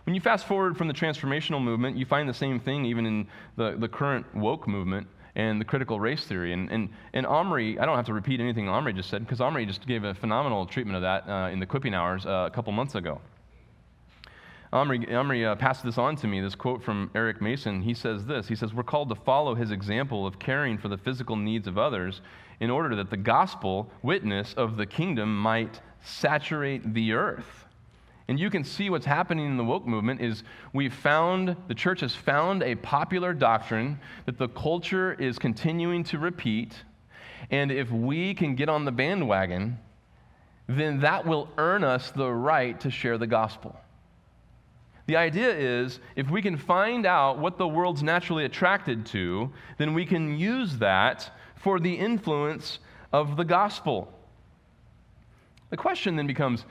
Speaker 1: When you fast forward from the transformational movement, you find the same thing even in the, the current woke movement and the critical race theory. And, and, and Omri, I don't have to repeat anything Omri just said, because Omri just gave a phenomenal treatment of that uh, in the Equipping Hours uh, a couple months ago. Omri, Omri uh, passed this on to me, this quote from Eric Mason. He says this He says, We're called to follow his example of caring for the physical needs of others in order that the gospel witness of the kingdom might saturate the earth. And you can see what's happening in the woke movement is we've found, the church has found a popular doctrine that the culture is continuing to repeat. And if we can get on the bandwagon, then that will earn us the right to share the gospel. The idea is if we can find out what the world's naturally attracted to, then we can use that for the influence of the gospel. The question then becomes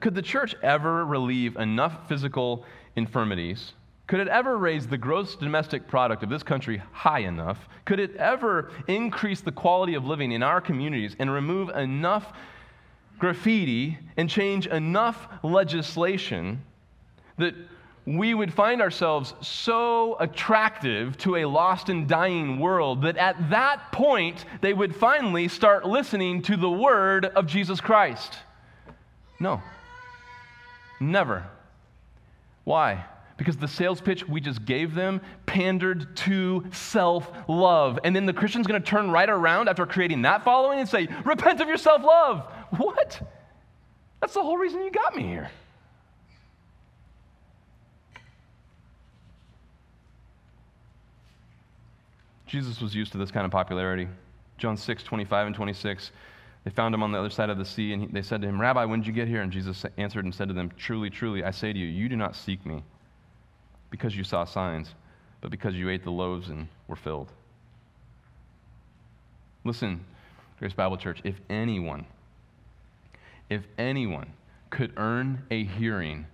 Speaker 1: could the church ever relieve enough physical infirmities? Could it ever raise the gross domestic product of this country high enough? Could it ever increase the quality of living in our communities and remove enough graffiti and change enough legislation that we would find ourselves so attractive to a lost and dying world that at that point they would finally start listening to the word of Jesus Christ? No. Never. Why? Because the sales pitch we just gave them pandered to self love. And then the Christian's to turn right around after creating that following and say, Repent of your self love. What? That's the whole reason you got me here. Jesus was used to this kind of popularity. John 6, 25 and 26. They found him on the other side of the sea, and he, they said to him, Rabbi, when did you get here? And Jesus answered and said to them, Truly, truly, I say to you, you do not seek me because you saw signs, but because you ate the loaves and were filled. Listen, Grace Bible Church, if anyone, if anyone could earn a hearing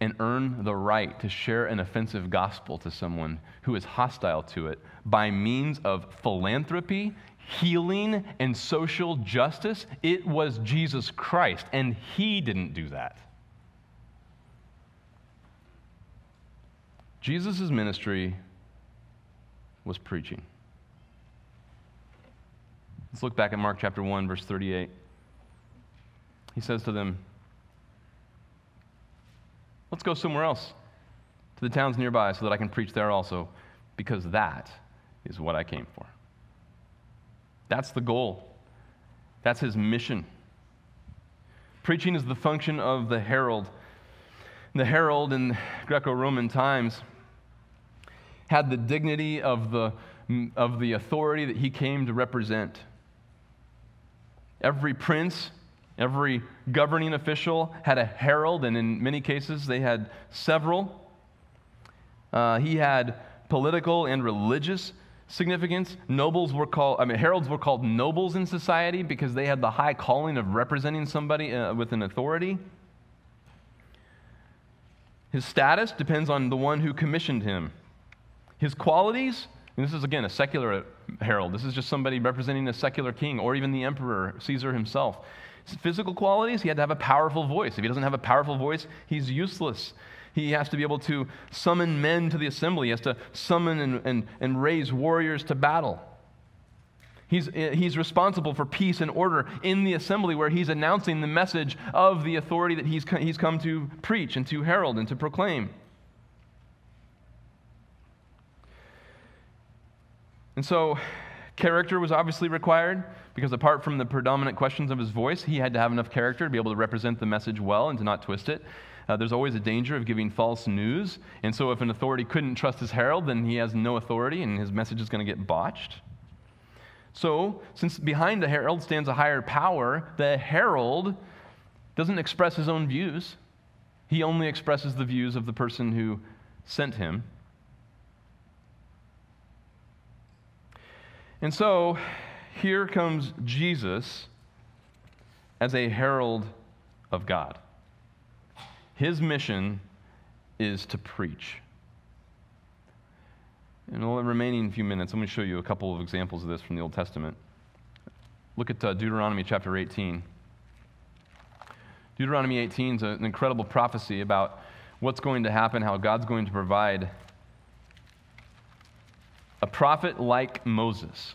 Speaker 1: and earn the right to share an offensive gospel to someone who is hostile to it by means of philanthropy, healing and social justice, it was Jesus Christ, and he didn't do that. Jesus' ministry was preaching. Let's look back at Mark chapter 1, verse 38. he says to them, Let's go somewhere else, to the towns nearby, so that I can preach there also, because that is what I came for. That's the goal, that's his mission. Preaching is the function of the herald. The herald in Greco Roman times had the dignity of the, of the authority that he came to represent. Every prince, every governing official had a herald, and in many cases they had several. Uh, he had political and religious significance. Nobles were called, I mean, heralds were called nobles in society because they had the high calling of representing somebody uh, with an authority. His status depends on the one who commissioned him. His qualities, this is again a secular herald, this is just somebody representing a secular king or even the emperor, Caesar himself. His physical qualities, he had to have a powerful voice. If he doesn't have a powerful voice, he's useless. He has to be able to summon men to the assembly. He has to summon and, and, and raise warriors to battle. He's, eh, he's responsible for peace and order in the assembly where he's announcing the message of the authority that he's, he's come to preach and to herald and to proclaim. And so, character was obviously required because apart from the predominant questions of his voice, he had to have enough character to be able to represent the message well and to not twist it. Uh, there's always a danger of giving false news. And so, if an authority couldn't trust his herald, then he has no authority and his message is going to get botched. So, since behind the herald stands a higher power, the herald doesn't express his own views, he only expresses the views of the person who sent him. And so, here comes Jesus as a herald of God. His mission is to preach. In the remaining few minutes, I'm going to show you a couple of examples of this from the Old Testament. Look at uh, Deuteronomy chapter 18. Deuteronomy 18 is an incredible prophecy about what's going to happen, how God's going to provide a prophet like Moses.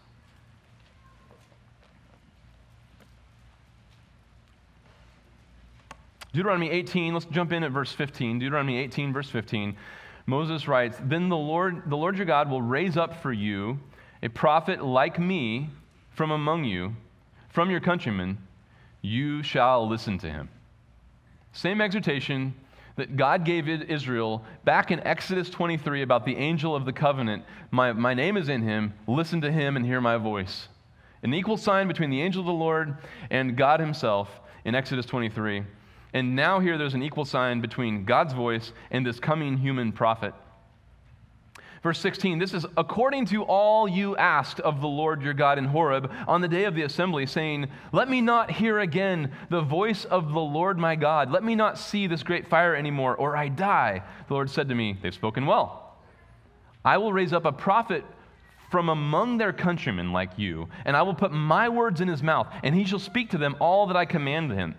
Speaker 1: Deuteronomy 18, let's jump in at verse 15. Deuteronomy 18, verse 15. Moses writes, Then the Lord, the Lord your God will raise up for you a prophet like me from among you, from your countrymen. You shall listen to him. Same exhortation that God gave Israel back in Exodus 23 about the angel of the covenant. My, my name is in him. Listen to him and hear my voice. An equal sign between the angel of the Lord and God himself in Exodus 23. And now, here there's an equal sign between God's voice and this coming human prophet. Verse 16, this is according to all you asked of the Lord your God in Horeb on the day of the assembly, saying, Let me not hear again the voice of the Lord my God. Let me not see this great fire anymore, or I die. The Lord said to me, They've spoken well. I will raise up a prophet from among their countrymen like you, and I will put my words in his mouth, and he shall speak to them all that I command him.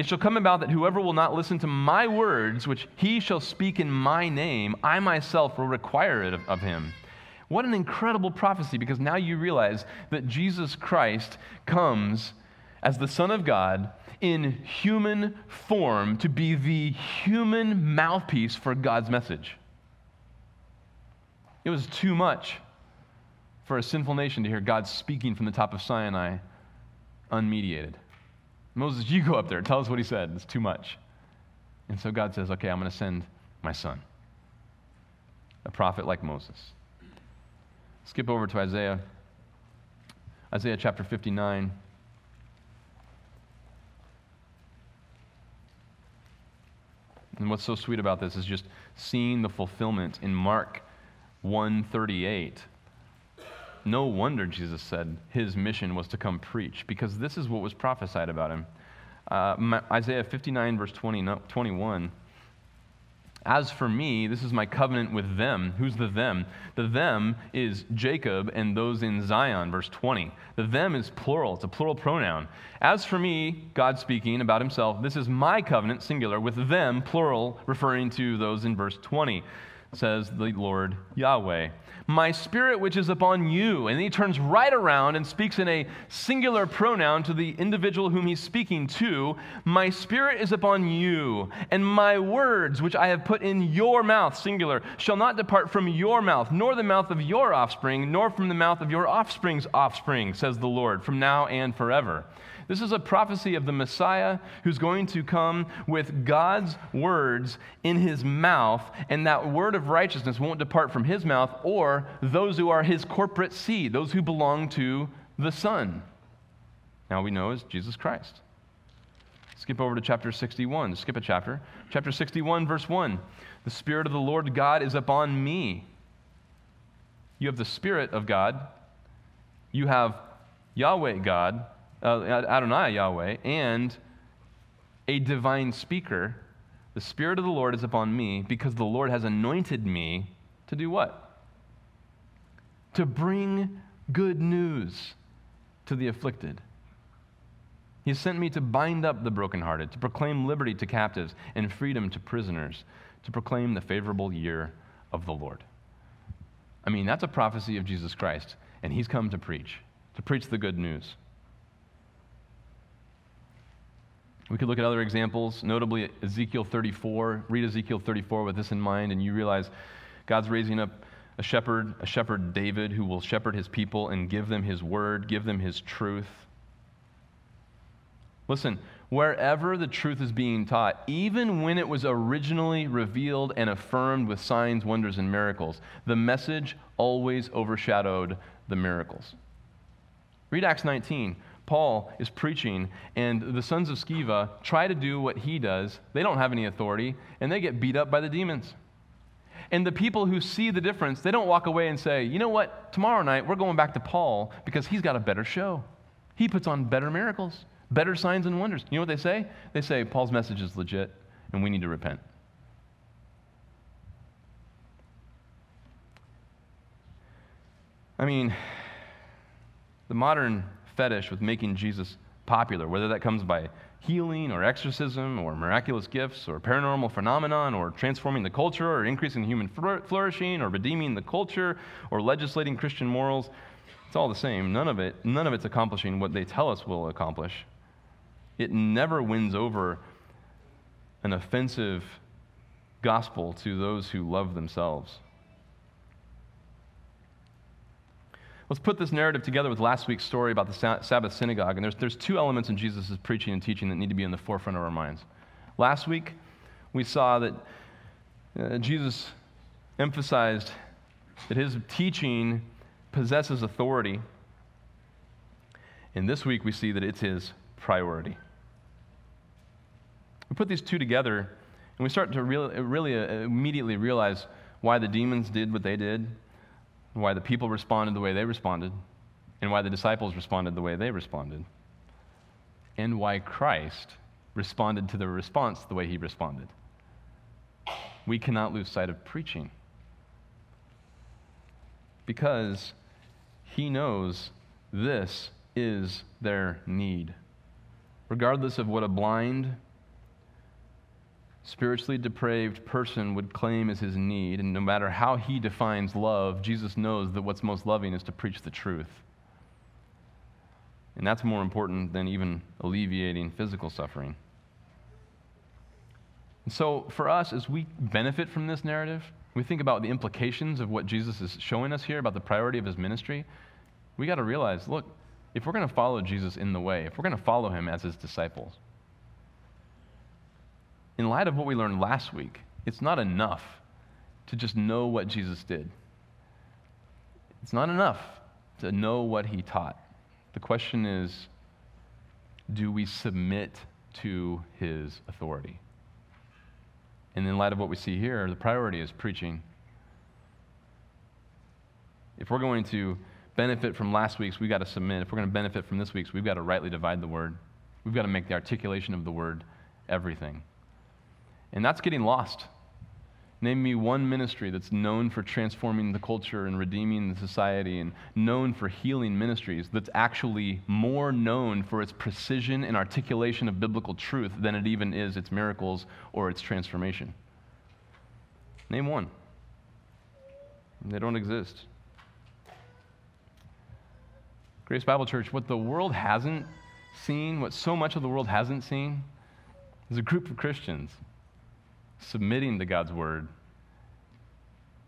Speaker 1: It shall come about that whoever will not listen to my words, which he shall speak in my name, I myself will require it of, of him. What an incredible prophecy, because now you realize that Jesus Christ comes as the Son of God in human form to be the human mouthpiece for God's message. It was too much for a sinful nation to hear God speaking from the top of Sinai unmediated. Moses, you go up there. Tell us what he said. It's too much. And so God says, okay, I'm going to send my son, a prophet like Moses. Skip over to Isaiah. Isaiah chapter 59. And what's so sweet about this is just seeing the fulfillment in Mark 138 no wonder Jesus said his mission was to come preach, because this is what was prophesied about him. Uh, Isaiah 59, verse 20, 21. As for me, this is my covenant with them. Who's the them? The them is Jacob and those in Zion, verse 20. The them is plural, it's a plural pronoun. As for me, God speaking about himself, this is my covenant, singular, with them, plural, referring to those in verse 20. says the Lord Yahweh. My spirit which is upon you. And he turns right around and speaks in a singular pronoun to the individual whom he's speaking to. My spirit is upon you, and my words which I have put in your mouth, singular, shall not depart from your mouth, nor the mouth of your offspring, nor from the mouth of your offspring's offspring, says the Lord, from now and forever. This is a prophecy of the Messiah who's going to come with God's words in his mouth, and that word of righteousness won't depart from his mouth or those who are his corporate seed, those who belong to the Son. Now we know is Jesus Christ. Skip over to chapter 61. Skip a chapter. Chapter 61, verse 1. The Spirit of the Lord God is upon me. You have the Spirit of God. You have Yahweh God uh, Adonai Yahweh, and a divine speaker, the Spirit of the Lord is upon me because the Lord has anointed me to do what? To bring good news to the afflicted. He sent me to bind up the brokenhearted, to proclaim liberty to captives and freedom to prisoners, to proclaim the favorable year of the Lord. I mean, that's a prophecy of Jesus Christ, and he's come to preach, to preach the good news. We could look at other examples, notably Ezekiel 34. Read Ezekiel 34 with this in mind, and you realize God's raising up a shepherd, a shepherd David, who will shepherd his people and give them his word, give them his truth. Listen, wherever the truth is being taught, even when it was originally revealed and affirmed with signs, wonders, and miracles, the message always overshadowed the miracles. Read Acts 19. Paul is preaching, and the sons of Sceva try to do what he does. They don't have any authority, and they get beat up by the demons. And the people who see the difference, they don't walk away and say, you know what, tomorrow night we're going back to Paul because he's got a better show. He puts on better miracles, better signs and wonders. You know what they say? They say, Paul's message is legit, and we need to repent. I mean, the modern fetish with making Jesus popular, whether that comes by healing or exorcism or miraculous gifts or paranormal phenomenon or transforming the culture or increasing human flourishing or redeeming the culture or legislating Christian morals. It's all the same. None of it, none of it's accomplishing what they tell us will accomplish. It never wins over an offensive gospel to those who love themselves. Let's put this narrative together with last week's story about the Sabbath synagogue. And there's, there's two elements in Jesus' preaching and teaching that need to be in the forefront of our minds. Last week, we saw that uh, Jesus emphasized that his teaching possesses authority. And this week, we see that it's his priority. We put these two together, and we start to really, really uh, immediately realize why the demons did what they did why the people responded the way they responded, and why the disciples responded the way they responded, and why Christ responded to the response the way he responded. We cannot lose sight of preaching because he knows this is their need. Regardless of what a blind, spiritually depraved person would claim as his need, and no matter how he defines love, Jesus knows that what's most loving is to preach the truth. And that's more important than even alleviating physical suffering. And so, for us, as we benefit from this narrative, we think about the implications of what Jesus is showing us here about the priority of his ministry. We got to realize look, if we're going to follow Jesus in the way, if we're going to follow him as his disciples, in light of what we learned last week, it's not enough to just know what Jesus did. It's not enough to know what he taught. The question is do we submit to his authority? And in light of what we see here, the priority is preaching. If we're going to benefit from last week's, we've got to submit. If we're going to benefit from this week's, we've got to rightly divide the word. We've got to make the articulation of the word everything. And that's getting lost. Name me one ministry that's known for transforming the culture and redeeming the society and known for healing ministries that's actually more known for its precision and articulation of biblical truth than it even is its miracles or its transformation. Name one. They don't exist. Grace Bible Church, what the world hasn't seen, what so much of the world hasn't seen, is a group of Christians submitting to God's word,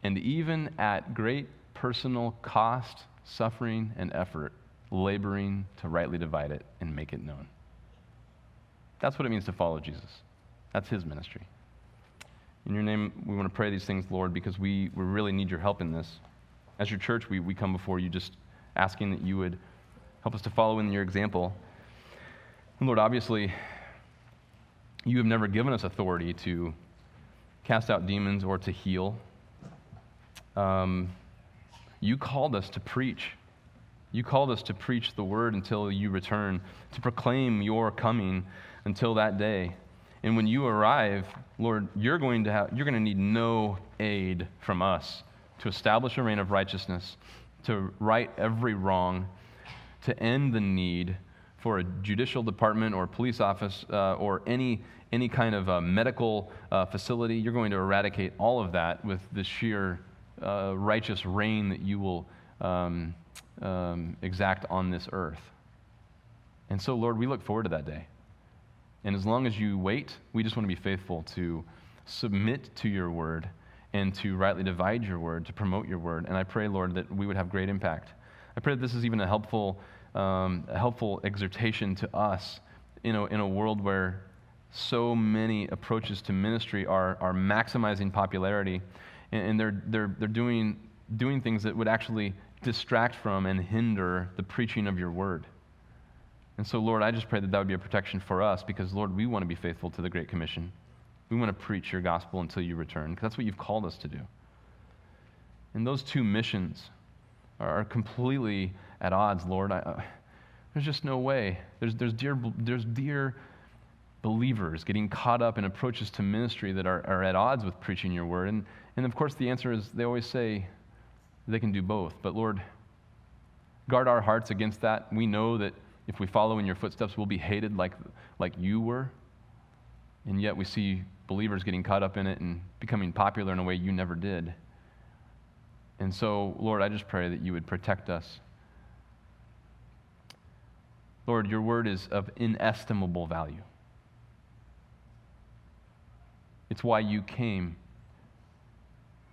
Speaker 1: and even at great personal cost, suffering, and effort, laboring to rightly divide it and make it known. That's what it means to follow Jesus. That's his ministry. In your name, we want to pray these things, Lord, because we, we really need your help in this. As your church, we, we come before you just asking that you would help us to follow in your example. And Lord, obviously, you have never given us authority to cast out demons or to heal. Um, you called us to preach. You called us to preach the word until you return, to proclaim your coming until that day. And when you arrive, Lord, you're going to have, you're going to need no aid from us to establish a reign of righteousness, to right every wrong, to end the need for a judicial department or police office uh, or any, any kind of uh, medical uh, facility. You're going to eradicate all of that with the sheer uh, righteous reign that you will um, um, exact on this earth. And so, Lord, we look forward to that day. And as long as you wait, we just want to be faithful to submit to your word and to rightly divide your word, to promote your word. And I pray, Lord, that we would have great impact. I pray that this is even a helpful, um, a helpful exhortation to us you know, in a world where so many approaches to ministry are, are maximizing popularity and, and they're, they're, they're doing, doing things that would actually distract from and hinder the preaching of your word. And so, Lord, I just pray that that would be a protection for us because, Lord, we want to be faithful to the Great Commission. We want to preach your gospel until you return because that's what you've called us to do. And those two missions are completely at odds, Lord. I, there's just no way. There's, there's, dear, there's dear believers getting caught up in approaches to ministry that are, are at odds with preaching your word. And, and of course, the answer is they always say they can do both. But Lord, guard our hearts against that. We know that if we follow in your footsteps, we'll be hated like, like you were. And yet we see believers getting caught up in it and becoming popular in a way you never did. And so, Lord, I just pray that you would protect us. Lord, your word is of inestimable value. It's why you came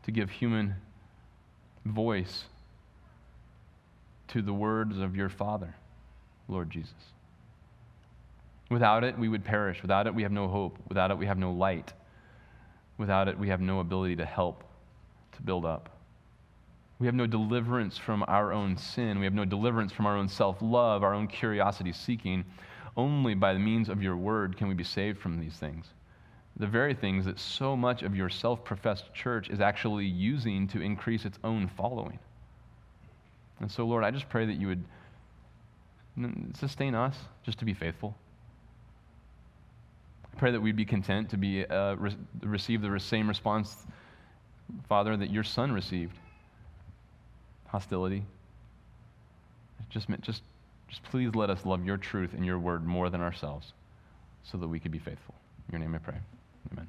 Speaker 1: to give human voice to the words of your Father. Lord Jesus. Without it, we would perish. Without it, we have no hope. Without it, we have no light. Without it, we have no ability to help, to build up. We have no deliverance from our own sin. We have no deliverance from our own self love, our own curiosity seeking. Only by the means of your word can we be saved from these things. The very things that so much of your self professed church is actually using to increase its own following. And so, Lord, I just pray that you would sustain us just to be faithful. I pray that we'd be content to be uh, re- receive the same response, Father, that your Son received hostility. Just, just, just please let us love your truth and your word more than ourselves so that we could be faithful. In your name I pray. Amen.